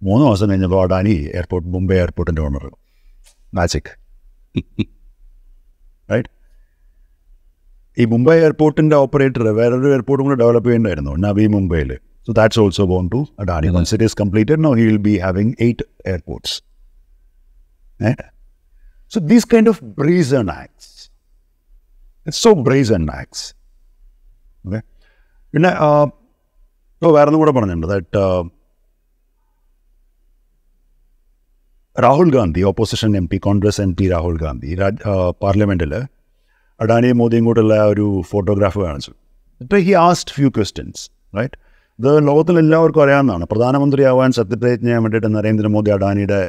മൂന്ന് മാസം കഴിഞ്ഞപ്പോൾ അഡാനി എയർപോർട്ട് മുംബൈ എയർപോർട്ടിൻ്റെ ഓണർ മാജിക് റൈറ്റ് ഈ മുംബൈ എയർപോർട്ടിൻ്റെ ഓപ്പറേറ്റർ വേറൊരു എയർപോർട്ടും കൂടെ ഡെവലപ്പ് ചെയ്യേണ്ടായിരുന്നു നബി മുംബൈയിൽ so that's also born to Adani once it is completed no he will be having eight airports uh So these kind of brazen acts, it's so brazen acts. Okay. പിന്നെ വേറെ ഒന്നും കൂടെ പറഞ്ഞിട്ടുണ്ട് that Rahul Gandhi opposition M P Congress M P Rahul Gandhi പാർലമെൻറ്റിൽ അഡാനിയും മോദിയും കൂടെയുള്ള ഒരു ഫോട്ടോഗ്രാഫ് കാണിച്ചു ഇപ്പോൾ he asked few questions right ഇത് ലോകത്തിൽ എല്ലാവർക്കും അറിയാവുന്നതാണ് പ്രധാനമന്ത്രിയാവാൻ സത്യപ്രതിജ്ഞ ചെയ്യാൻ വേണ്ടിയിട്ട് നരേന്ദ്രമോദി അഡാനിയുടെ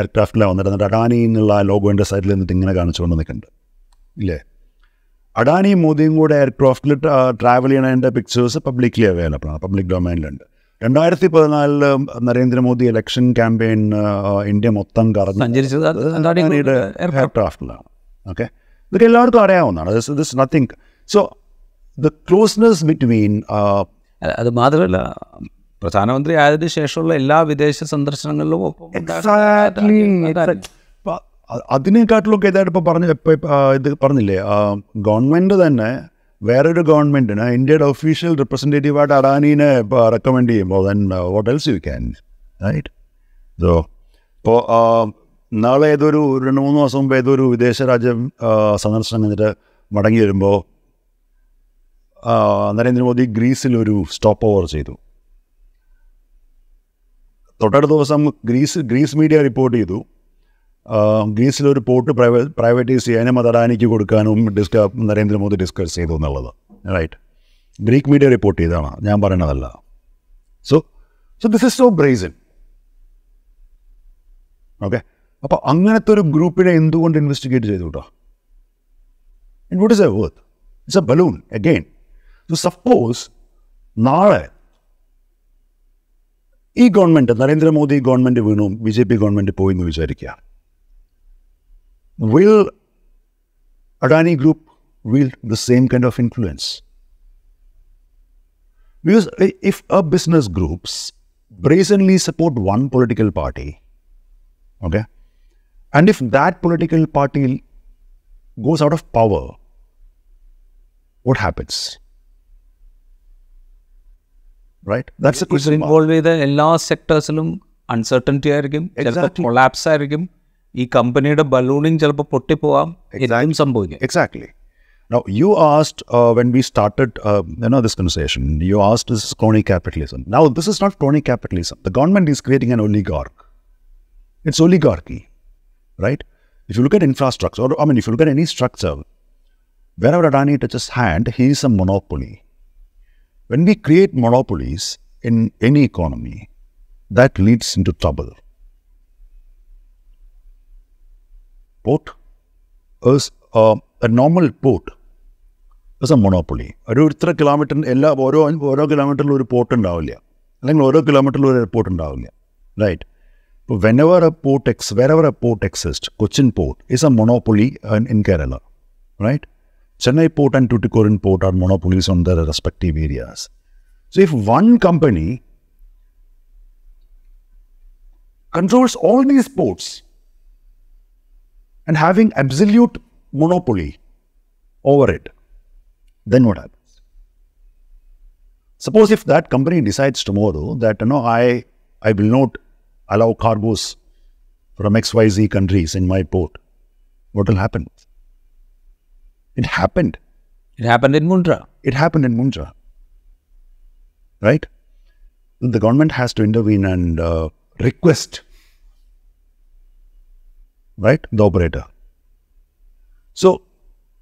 എയർക്രാഫ്റ്റിലാണ് വന്നിട്ട് എന്നിട്ട് അഡാനി എന്നുള്ള ആ ലോഗോൻ്റെ സൈഡിൽ നിന്നിട്ട് ഇങ്ങനെ കാണിച്ചുകൊണ്ട് നിൽക്കുന്നുണ്ട് ഇല്ലേ അഡാനിയും മോദിയും കൂടെ എയർക്രാഫ്റ്റിൽ ട്രാവൽ ചെയ്യണതിൻ്റെ പിക്ചേഴ്സ് പബ്ലിക്കലി അവൈലബിൾ ആണ് പബ്ലിക് ഡൊമൈനിലുണ്ട് രണ്ടായിരത്തി പതിനാലില് നരേന്ദ്രമോദി ഇലക്ഷൻ ക്യാമ്പയിൻ ഇന്ത്യ മൊത്തം
കറന്ന്
എയർക്രാഫ്റ്റിലാണ് ഓക്കെ ഇതൊക്കെ എല്ലാവർക്കും അറിയാവുന്നതാണ് this this nothing so the closeness
between അത് മാത്രമല്ല പ്രധാനമന്ത്രി ആയതിനു ശേഷമുള്ള എല്ലാ വിദേശ സന്ദർശനങ്ങളിലും
അതിനെക്കാട്ടിലൊക്കെ ഇതായിട്ട് ഇപ്പോൾ പറഞ്ഞ ഇത് പറഞ്ഞില്ലേ ഗവൺമെൻറ് തന്നെ വേറൊരു ഗവൺമെൻറ്റിന് ഇന്ത്യയുടെ ഒഫീഷ്യൽ റിപ്രസെൻറ്റേറ്റീവായിട്ട് അഡാനീനെ റെക്കമെൻഡ് ചെയ്യുമ്പോൾ then what else you can right so ഇപ്പോൾ നാളെ ഏതൊരു രണ്ട് മൂന്ന് മാസം മുമ്പ് ഏതൊരു വിദേശ രാജ്യ സന്ദർശനം കഴിഞ്ഞിട്ട് മടങ്ങി വരുമ്പോൾ നരേന്ദ്രമോദി ഗ്രീസിലൊരു സ്റ്റോപ്പ് ഓവർ ചെയ്തു തൊട്ടടുത്ത ദിവസം ഗ്രീസ് ഗ്രീസ് മീഡിയ റിപ്പോർട്ട് ചെയ്തു ഗ്രീസിലൊരു പോർട്ട് പ്രൈവ പ്രൈവറ്റൈസ് ചെയ്യാനും അത് അഡാനിക്ക് കൊടുക്കാനും ഡിസ്ക നരേന്ദ്രമോദി ഡിസ്കസ് ചെയ്തു എന്നുള്ളത് റൈറ്റ് ഗ്രീക്ക് മീഡിയ റിപ്പോർട്ട് ചെയ്താണ് ഞാൻ പറയണതല്ല so so this is so brazen okay അപ്പോൾ അങ്ങനത്തെ ഒരു ഗ്രൂപ്പിനെ എന്തുകൊണ്ട് ഇൻവെസ്റ്റിഗേറ്റ് ചെയ്തു കേട്ടോ in what is a worth it's a balloon again so suppose നാളെ ഈ ഗവൺമെൻറ് നരേന്ദ്രമോദി ഗവൺമെൻറ് വീണു ബി ജെ പി ഗവൺമെൻറ് പോയി എന്ന് വിചാരിക്കുക will Adani group wield the same kind of influence? Because i- if a business groups brazenly support one political party, okay, and if that political party goes out of power, what happens? Right? That's a
ഇത്
question. mark.
Involve ചെയ്ത എല്ലാ സെക്ടേഴ്സിലും uncertainty ആയിരിക്കും ചിലപ്പോൾ
Exactly.
Collapse ആയിരിക്കും ഈ കമ്പനിയുടെ ballooning ചിലപ്പോൾ പൊട്ടിപ്പോവാം എന്തും സംഭവിക്കും
Exactly. Now, you asked uh, when we started, uh, you know, this conversation, you asked, this is crony capitalism. Now, this is not crony capitalism. The government is creating an oligarch. It's oligarchy, right? If you look at infrastructure, or I mean, if you look at any structure, wherever Adani touches hand, he is a monopoly. When we create monopolies in any economy, that leads into trouble. Port is uh, a normal port is a monopoly. ഒരു ഇത്ര kilometre എല്ലാ ഓരോ ഓരോ കിലോമീറ്ററിലും ഒരു port ഉണ്ടാവില്ല അല്ലെങ്കിൽ ഓരോ കിലോമീറ്ററിലും ഒരു എയർപോർട്ട് ഉണ്ടാവില്ല റൈറ്റ് ഇപ്പോൾ when ever A port X were ever A port exist Cochin port is A monopoly in Kerala right Chennai Port and Tuticorin Port are monopolies on their respective areas. So if one company controls all these ports and having absolute monopoly over it, then what happens? Suppose if that company decides tomorrow that, you know, I, I will not allow cargoes from XYZ countries in my port, what will happen? It happened.
It happen in Mundra
It happened in Mundra. Right? The government has to intervene and uh, request, right, the operator. So,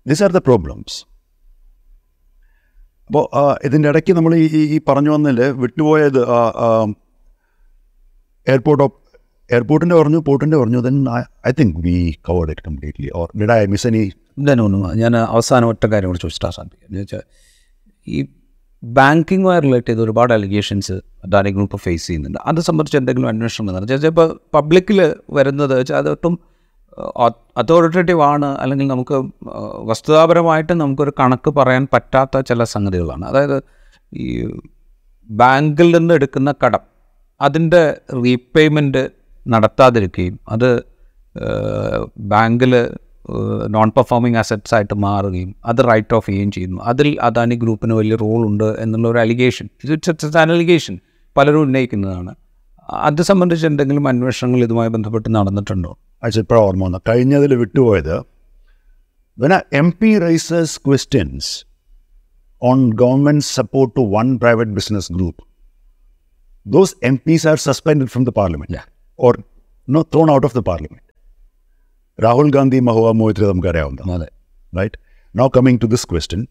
these are the problems. അപ്പോൾ ഇതിൻ്റെ ഇടയ്ക്ക് നമ്മൾ ഈ ഈ- ഈ പറഞ്ഞു വന്നതിൽ വിട്ടുപോയത് airport of എയർപോർട്ടിൻ്റെ പറഞ്ഞു പോർട്ടിൻ്റെ പറഞ്ഞു then I think we covered it completely or did I miss any
ഇതൊന്നും ഞാൻ അവസാനം ഒറ്റ കാര്യം കൂടി ചോദിച്ചിട്ട് അവസാനിപ്പിക്കാം എന്ന് വെച്ചാൽ ഈ ബാങ്കിങ്ങുമായി റിലേറ്റ് ചെയ്ത് ഒരുപാട് അലിഗേഷൻസ് അദാനി ഗ്രൂപ്പ് ഫേസ് ചെയ്യുന്നുണ്ട് അത് സംബന്ധിച്ച് എന്തെങ്കിലും അന്വേഷണം എന്ന് പറഞ്ഞാൽ ഇപ്പോൾ പബ്ലിക്കിൽ വരുന്നത് വെച്ചാൽ അതൊട്ടും അതോറിറ്റേറ്റീവ് ആണ് അല്ലെങ്കിൽ നമുക്ക് വസ്തുതാപരമായിട്ട് നമുക്കൊരു കണക്ക് പറയാൻ പറ്റാത്ത ചില സംഗതികളാണ് അതായത് ഈ ബാങ്കിൽ നിന്ന് എടുക്കുന്ന കടം അതിൻ്റെ റീപേയ്മെൻറ്റ് നടത്താതിരിക്കുകയും അത് ബാങ്കിൽ നോൺ പെർഫോമിംഗ് അസറ്റ്സ് ആയിട്ട് മാറുകയും അത് റൈറ്റ് ഓഫ് ചെയ്യുകയും ചെയ്യുന്നു അതിൽ അദാനി ഗ്രൂപ്പിന് വലിയ റോൾ ഉണ്ട് എന്നുള്ള ഒരു അലിഗേഷൻ ഇറ്റ്സ് അലിഗേഷൻ പലരും ഉന്നയിക്കുന്നതാണ് അത് സംബന്ധിച്ച് എന്തെങ്കിലും അന്വേഷണങ്ങൾ ഇതുമായി ബന്ധപ്പെട്ട് നടന്നിട്ടുണ്ടോ അച്ഛൻ
ഇപ്പോൾ ഓർമ്മ വന്നു കഴിഞ്ഞതിൽ വിട്ടുപോയത് M P raises questions on government support to one private business group those M P's are suspend from the parliament or no thrown out of the parliament. Rahul Gandhi mahua moitradam
karayavanda.
Right? Now coming to this question.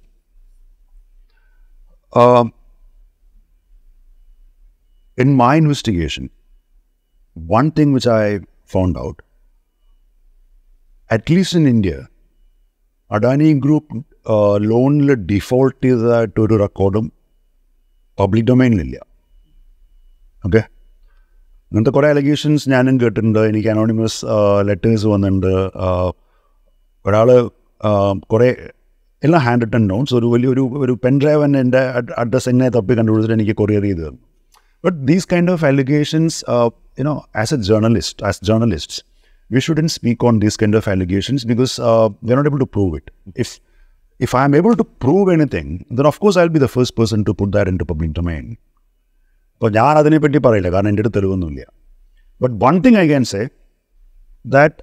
Uh, in my investigation, one thing which I found out, at least in India, Adani Group uh, loan default is a Toru Rakodam public domain. Okay? അങ്ങനത്തെ കുറേ allegations ഞാനും കേട്ടിട്ടുണ്ട് എനിക്ക് anonymous letters വന്നിട്ടുണ്ട് ഒരാൾ കുറേ എല്ലാം hand written notes ഒരു വലിയൊരു ഒരു പെൻ ഡ്രൈവ് തന്നെ എൻ്റെ അഡ്രസ്സ് എങ്ങനെ തപ്പി കണ്ടുപിടിച്ചിട്ട് എനിക്ക് കൊറിയർ ചെയ്ത് തന്നു but these kind of allegations you know as a journalist as journalist we shouldn't speak on these kind of allegations because we are not able to prove it if if I M able to prove anything then of course I be the first person to put that into public domain അപ്പോൾ ഞാൻ അതിനെപ്പറ്റി പറയില്ല കാരണം എൻ്റെ അടുത്ത് തെളിവൊന്നുമില്ല but one thing I can say that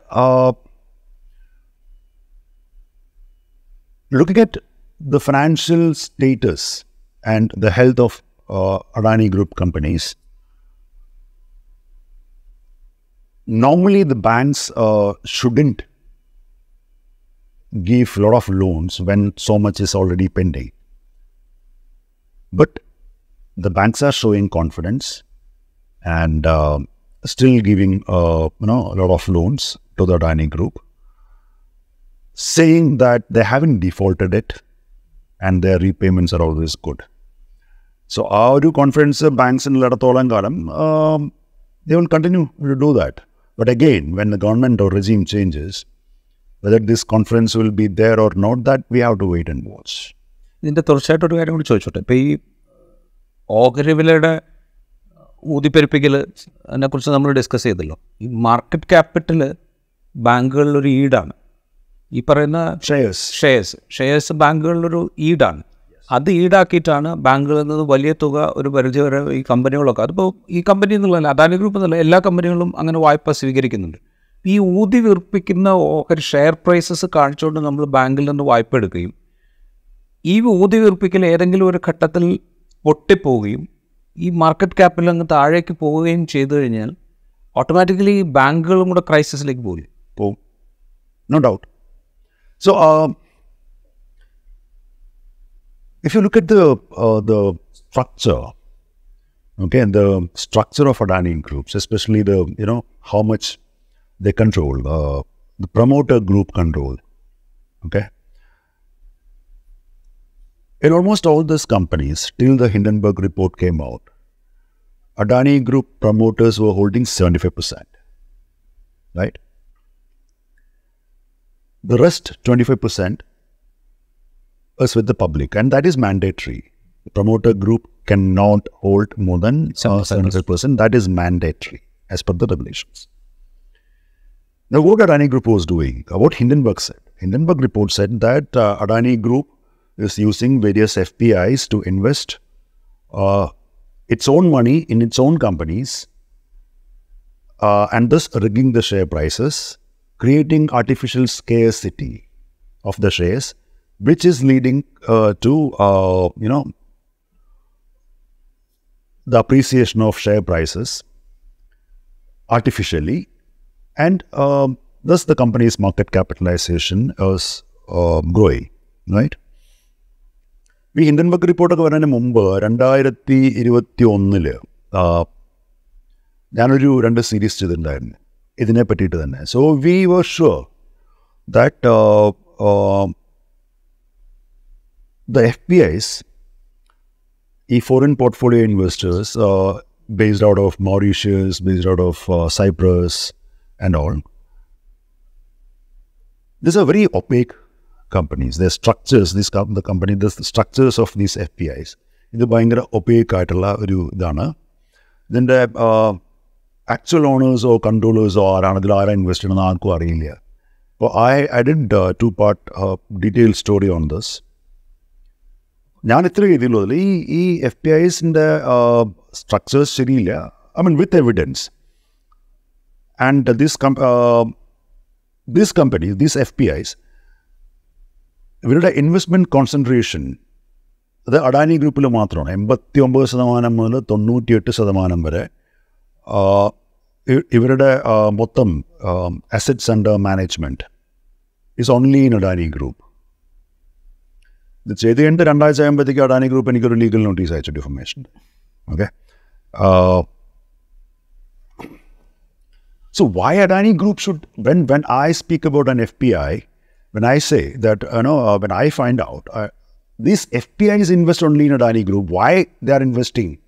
looking at the financial status and the health of uh, Adani Group companies, normally the banks uh, shouldn't give a lot of loans when so much is already pending. But the banks are showing confidence and uh, still giving uh, you know a lot of loans to the Adani Group, saying that they haven't defaulted it and their repayments are always good. So ആ ഒരു confidence ബാങ്ക്സിനുള്ളിടത്തോളം കാലം they will continue to do that. But again, when the government or regime changes, whether this confidence will be there or not, that we have to wait and watch.
ഇതിൻ്റെ തുടർച്ചയായിട്ട് ഒരു കാര്യം കൂടി ചോദിച്ചോട്ടെ ഇപ്പോൾ ഈ ഓഹരി വിലയുടെ ഊതിപ്പെരുപ്പിക്കൽ കുറിച്ച് നമ്മൾ ഡിസ്കസ് ചെയ്തല്ലോ ഈ മാർക്കറ്റ് ക്യാപിറ്റൽ ബാങ്കുകളിലൊരു ഈടാണ് ഈ പറയുന്ന
ഷെയർസ്
ഷെയർസ് ഷെയർസ് ബാങ്കുകളിലൊരു ഈടാണ് അത് ഈടാക്കിയിട്ടാണ് ബാങ്കുകളിൽ നിന്ന് വലിയ തുക ഒരു പരിധി വരെ ഈ കമ്പനികളൊക്കെ അതിപ്പോൾ ഈ കമ്പനി എന്നുള്ളതല്ല അദാനി ഗ്രൂപ്പ് എന്നല്ല എല്ലാ കമ്പനികളും അങ്ങനെ വായ്പ സ്വീകരിക്കുന്നുണ്ട് ഈ ഊതി വീർപ്പിക്കുന്ന ഓഹരി ഷെയർ പ്രൈസസ് കാണിച്ചുകൊണ്ട് നമ്മൾ ബാങ്കിൽ നിന്ന് വായ്പ എടുക്കുകയും ഈ ഊതി വീർപ്പിക്കൽ ഏതെങ്കിലും ഒരു ഘട്ടത്തിൽ പൊട്ടിപ്പോവുകയും ഈ മാർക്കറ്റ് ക്യാപ്പിൽ അങ്ങ് താഴേക്ക് പോവുകയും ചെയ്തു കഴിഞ്ഞാൽ ഓട്ടോമാറ്റിക്കലി ബാങ്കുകളും കൂടെ ക്രൈസിസിലേക്ക് പോകും
Boom. No doubt. So, um, if you look at the uh, the structure, okay, and the structure of Adani groups, especially the you know how much they control, uh, the promoter group control, okay. in almost all these companies, till the Hindenburg report came out, Adani Group promoters were holding 75%. Right? The rest, 25%, is with the public, and that is mandatory. The promoter group cannot hold more than 75%. Uh, that is mandatory as per the regulations. Now, what Adani Group was doing, what Hindenburg said. Hindenburg report said that uh, Adani Group is using various FPIs to invest uh, its own money in its own companies uh, and thus rigging the share prices, creating artificial scarcity of the shares, which is leading uh, to, uh, you know, the appreciation of share prices artificially and um, thus the company's market capitalization is um, growing, right? ഈ Hindenburg റിപ്പോർട്ടൊക്കെ വരുന്നതിന് മുമ്പ് രണ്ടായിരത്തി ഇരുപത്തി ഒന്നില് ഞാനൊരു രണ്ട് series ചെയ്തിട്ടുണ്ടായിരുന്നു ഇതിനെ പറ്റിയിട്ട് തന്നെ so we were sure that the F P Is ഈ foreign portfolio investors based out of Mauritius, based out of uh, Cyprus, and all. These are very opaque companies. Their structures, this the company, the structures of these F P Is ഇത് ഭയങ്കര opaque ആയിട്ടുള്ള ഒരു ഇതാണ് ഇതിൻ്റെ actual ഓണേഴ്സോ കൺട്രോളേഴ്സോ ആരാണ് ഇതിൽ ആരാ invest ചെയ്യണമെന്ന് ആർക്കും അറിയില്ല അപ്പോൾ I I did two part detail story on this ഞാൻ ഇത്ര രീതിയിലുള്ളതിൽ ഈ ഈ എഫ് പി ഐസിൻ്റെ സ്ട്രക്ചേഴ്സ് ശരിയില്ല I mean with evidence and this this company this F P Is ഇവരുടെ ഇൻവെസ്റ്റ്മെൻറ്റ് കോൺസെൻട്രേഷൻ അത് അഡാനി ഗ്രൂപ്പിൽ മാത്രമാണ് എൺപത്തി ഒമ്പത് ശതമാനം മുതൽ തൊണ്ണൂറ്റിയെട്ട് ശതമാനം വരെ ഇവരുടെ മൊത്തം assets under management is only in Adani group ഇത് ചെയ്ത് കഴിഞ്ഞിട്ട് രണ്ടാഴ്ച ആകുമ്പോഴത്തേക്ക് അഡാനി ഗ്രൂപ്പ് എനിക്കൊരു ലീഗൽ നോട്ടീസ് അയച്ചു defamation okay So why Adani Group should when when I speak about an FPI, when I say that, uh, you know, uh, when I find out uh, these is invest only in Adani Group, why they are investing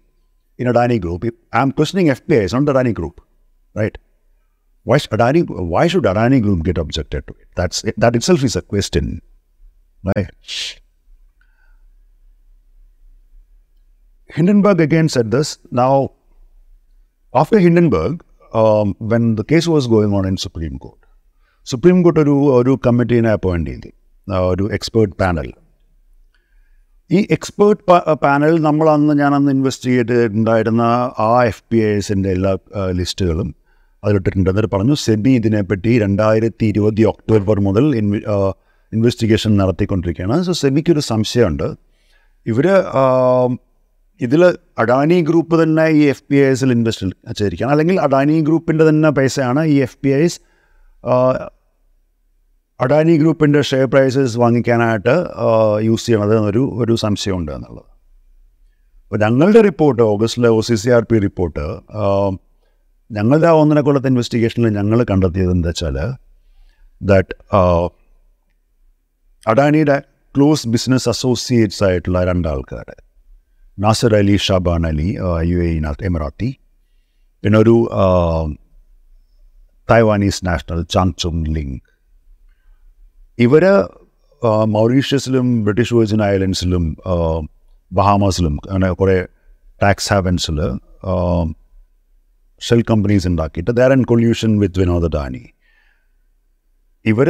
in Adani Group? I'm questioning FPIs, not Adani Group, right? Why should Adani, why should Adani Group get objected to it? That's, that itself is a question, right? Hindenburg again said this. Now, after Hindenburg, um, when the case was going on in Supreme Court, supreme court ഒരു ഒരു കമ്മിറ്റീനെ appoint ചെയ്തു ഒരു expert panel ഈ expert panel നമ്മൾ അന്ന് ഞാനന്ന് investigate ചെയ്തിട്ടുണ്ടായിരുന്ന ആ എഫ് പി ഐസിൻ്റെ എല്ലാ ലിസ്റ്റുകളും അതിലിട്ടിട്ടുണ്ട് എന്നിട്ട് പറഞ്ഞു സെബി ഇതിനെപ്പറ്റി രണ്ടായിരത്തി ഇരുപത് ഒക്ടോബർ മുതൽ ഇൻവെസ്റ്റിഗേഷൻ നടത്തിക്കൊണ്ടിരിക്കുകയാണ് സോ സെബിക്കൊരു സംശയമുണ്ട് ഇവർ ഇതിൽ അഡാനി ഗ്രൂപ്പ് തന്നെ ഈ എഫ് പി ഐസിൽ ഇൻവെസ്റ്റ് ചെയ്തിരിക്കുകയാണ് അല്ലെങ്കിൽ അഡാനി ഗ്രൂപ്പിൻ്റെ തന്നെ പൈസയാണ് ഈ എഫ് പി ഐസ് അഡാനി ഗ്രൂപ്പിൻ്റെ ഷെയർ പ്രൈസസ് വാങ്ങിക്കാനായിട്ട് യൂസ് ചെയ്യണത് എന്നൊരു ഒരു സംശയമുണ്ട് എന്നുള്ളത് അപ്പോൾ ഞങ്ങളുടെ report ഓഗസ്റ്റിലെ O C C R P report ഞങ്ങളുടെ ആ ഒന്നിനെ കൊല്ലത്തെ ഇൻവെസ്റ്റിഗേഷനിൽ ഞങ്ങൾ കണ്ടെത്തിയത് എന്താ വെച്ചാൽ ദാറ്റ് അഡാനിയുടെ ക്ലോസ് ബിസിനസ് അസോസിയേറ്റ്സ് ആയിട്ടുള്ള രണ്ടാൾക്കാർ Nasser Ali Shaban Ali U A Emirati പിന്നെ ഒരു Taiwanese national Chang Chung Ling ഇവർ മൗറീഷ്യസിലും ബ്രിട്ടീഷ് വേർജിൻ ഐലൻഡ്സിലും ബഹാമസിലും അങ്ങനെ കുറേ ടാക്സ് ഹാവൻസിൽ ഷെൽ കമ്പനീസ് ഉണ്ടാക്കിയിട്ട് there and collusion with Vinod Adani ഇവർ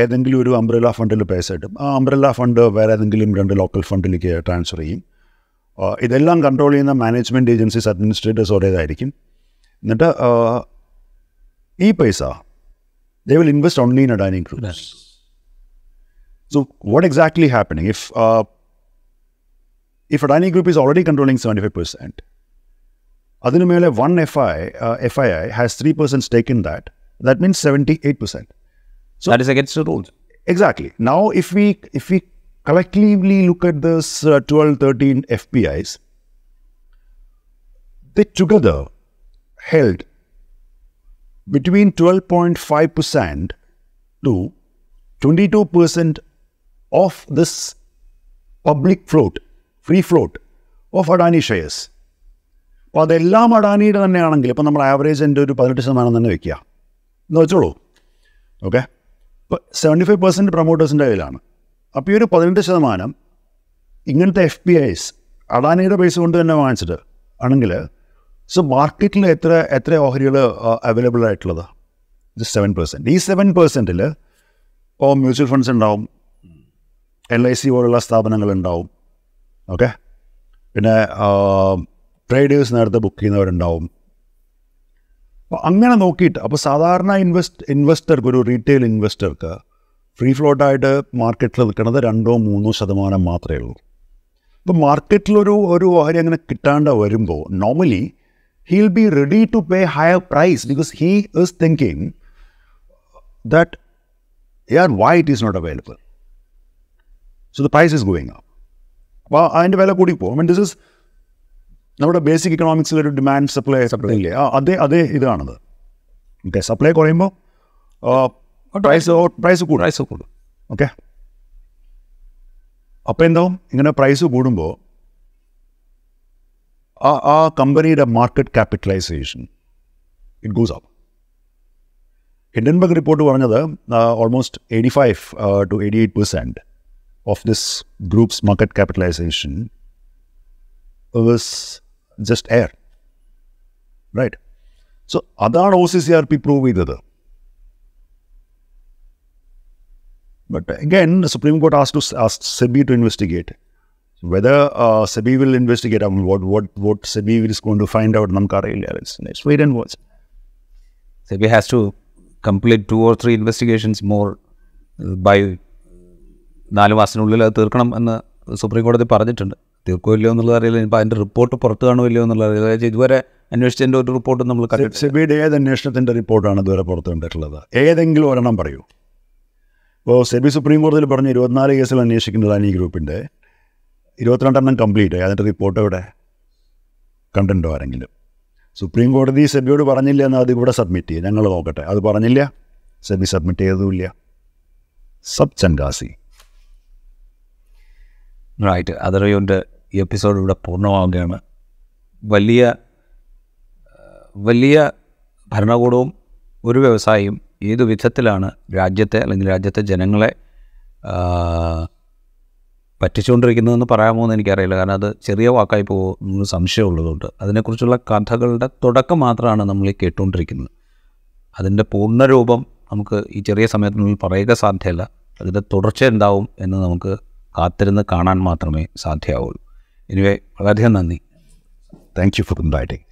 ഏതെങ്കിലും ഒരു അംബ്രല ഫണ്ടിൽ പൈസ ഇട്ടും ആ അംബ്രല ഫണ്ട് വേറെ ഏതെങ്കിലും രണ്ട് ലോക്കൽ ഫണ്ടിലേക്ക് ട്രാൻസ്ഫർ ചെയ്യും ഇതെല്ലാം കൺട്രോൾ ചെയ്യുന്ന മാനേജ്മെൻറ്റ് ഏജൻസീസ് അഡ്മിനിസ്ട്രേറ്റേഴ്സ് ഒരേതായിരിക്കും എന്നിട്ട് e-paisa, they will invest only in a dining cruise. Yes. So what exactly happening? Uh, if a dining group is already controlling 75%, Adinumele, one FII uh, has 3% stake in that. That means 78%. So that
is against the rules.
Exactly. Now, if we collectively look at this uh, 12, 13 FPIs, they together held between 12.5% to 22% of this public float free float of Adani shares അപ്പോൾ അതെല്ലാം അഡാനിയുടെ തന്നെയാണെങ്കിൽ ഇപ്പോൾ നമ്മൾ average എൻ്റെ ഒരു പതിനെട്ട് ശതമാനം തന്നെ വെക്കുക എന്ന് വെച്ചോളൂ ഓക്കെ ഇപ്പോൾ സെവൻറ്റി ഫൈവ് പെർസെൻറ്റ് പ്രൊമോട്ടേഴ്സിൻ്റെ കയ്യിലാണ് അപ്പോൾ ഈ ഒരു പതിനെട്ട് ശതമാനം ഇങ്ങനത്തെ എഫ് പി ഐസ് അഡാനിയുടെ പൈസ കൊണ്ട് തന്നെ വാങ്ങിച്ചിട്ട് ആണെങ്കിൽ സോ മാർക്കറ്റിൽ എത്ര എത്ര ഓഹരികൾ അവൈലബിൾ ആയിട്ടുള്ളത് ജസ്റ്റ് സെവൻ പെർസെൻറ്റ് ഈ സെവൻ പെർസെൻറ്റിൽ ഇപ്പോൾ മ്യൂച്വൽ ഫണ്ട്സ് ഉണ്ടാവും എൽ ഐ സി പോലുള്ള സ്ഥാപനങ്ങൾ ഉണ്ടാവും ഓക്കെ പിന്നെ ട്രേഡേഴ്സ് നേരത്തെ ബുക്ക് ചെയ്യുന്നവരുണ്ടാവും അപ്പോൾ അങ്ങനെ നോക്കിയിട്ട് അപ്പോൾ സാധാരണ ഇൻവെസ്റ്റ് ഇൻവെസ്റ്റർക്ക് ഒരു റീറ്റെയിൽ ഇൻവെസ്റ്റർക്ക് ഫ്രീ ഫ്ലോട്ടായിട്ട് മാർക്കറ്റിൽ നിൽക്കുന്നത് രണ്ടോ മൂന്നോ ശതമാനം മാത്രമേ ഉള്ളൂ അപ്പോൾ മാർക്കറ്റിലൊരു ഒരു ഓഹരി അങ്ങനെ കിട്ടാണ്ട് വരുമ്പോൾ normally he'll be ready to pay higher price because he is thinking that yeah, why it is not available. So the price is going up. അപ്പോൾ അതിൻ്റെ വില കൂടി പോകും ദിസ് ഇസ് നമ്മുടെ ബേസിക് ഇക്കണോമിക്സിൽ ഒരു ഡിമാൻഡ് സപ്ലൈ സപ്ലൈ ഇല്ലേ അതേ അതേ ഇതാണത് ഓക്കെ സപ്ലൈ കുറയുമ്പോൾ പ്രൈസ് പ്രൈസ് കൂടും
പ്രൈസ് കൂടും
ഓക്കെ അപ്പോൾ എന്താവും ഇങ്ങനെ പ്രൈസ് കൂടുമ്പോൾ ആ ആ കമ്പനിയുടെ market capitalisation it goose up Hindenburg report പറഞ്ഞത് almost eighty five to eighty eight percent of this groups market capitalisation was just air right so അതാണ് O C C R P prove ചെയ്തത് But again, the Supreme Court asked to asked SEBI to investigate. Whether uh, SEBI will investigate, what what what, what, what SEBI is going to find out, let's, let's wait and watch.
SEBI has to complete two or three investigations more uh, by നാല് മാസത്തിനുള്ളിൽ അത് തീർക്കണം എന്ന് supreme കോടതി പറഞ്ഞിട്ടുണ്ട് തീർക്കോ ഇല്ലയോ എന്നുള്ളത് അറിയില്ല ഇപ്പോൾ അതിൻ്റെ റിപ്പോർട്ട് പുറത്ത് കാണുമോ ഇല്ലയോ എന്നുള്ളത് അറിയില്ല അതായത് ഇതുവരെ അന്വേഷിച്ചതിൻ്റെ ഒരു റിപ്പോർട്ട് നമ്മൾ
സെബിയുടെ ഏത് അന്വേഷണത്തിൻ്റെ റിപ്പോർട്ടാണ് ഇതുവരെ പുറത്ത് കണ്ടിട്ടുള്ളത് ഏതെങ്കിലും ഒരെണ്ണം പറയൂ ഇപ്പോൾ സെബി സുപ്രീം കോടതിയിൽ പറഞ്ഞ ഇരുപത്തിനാല് കേസിൽ അന്വേഷിക്കുന്നതാണ് ഈ ഗ്രൂപ്പിൻ്റെ ഇരുപത്തിരണ്ടെണ്ണം കംപ്ലീറ്റ് ആയി അതിൻ്റെ റിപ്പോർട്ട് ഇവിടെ കണ്ടിട്ടുണ്ടോ ആരെങ്കിലും സുപ്രീം കോടതി സെബിയോട് പറഞ്ഞില്ല എന്നാൽ അത് ഇവിടെ സബ്മിറ്റ് ചെയ്യുക ഞങ്ങൾ നോക്കട്ടെ അത് പറഞ്ഞില്ല സെബി സബ്മിറ്റ് ചെയ്തതുമില്ല സബ് ചങ്കാസി
റൈറ്റ് അതറിയോൻ്റെ ഈ എപ്പിസോഡ് ഇവിടെ പൂർണ്ണമാവുകയാണ് വലിയ വലിയ ഭരണകൂടവും ഒരു വ്യവസായിയും ഏതു വിധത്തിലാണ് രാജ്യത്തെ അല്ലെങ്കിൽ രാജ്യത്തെ ജനങ്ങളെ പറ്റിച്ചുകൊണ്ടിരിക്കുന്നതെന്ന് പറയാമോ എന്ന് എനിക്കറിയില്ല കാരണം അത് ചെറിയ വാക്കായി പോകുന്ന സംശയമുള്ളതുകൊണ്ട് അതിനെക്കുറിച്ചുള്ള കഥകളുടെ തുടക്കം മാത്രമാണ് നമ്മൾ ഈ കേട്ടുകൊണ്ടിരിക്കുന്നത് അതിൻ്റെ പൂർണ്ണരൂപം നമുക്ക് ഈ ചെറിയ സമയത്തിനുള്ളിൽ പറയുക സാധ്യമല്ല അതിൻ്റെ തുടർച്ച എന്താവും എന്ന് നമുക്ക് കാത്തിരുന്ന് കാണാൻ മാത്രമേ സാധ്യമാവുള്ളൂ എനിവേ വളരെയധികം നന്ദി
താങ്ക് യു ഫോർ ഇൻവൈറ്റിംഗ്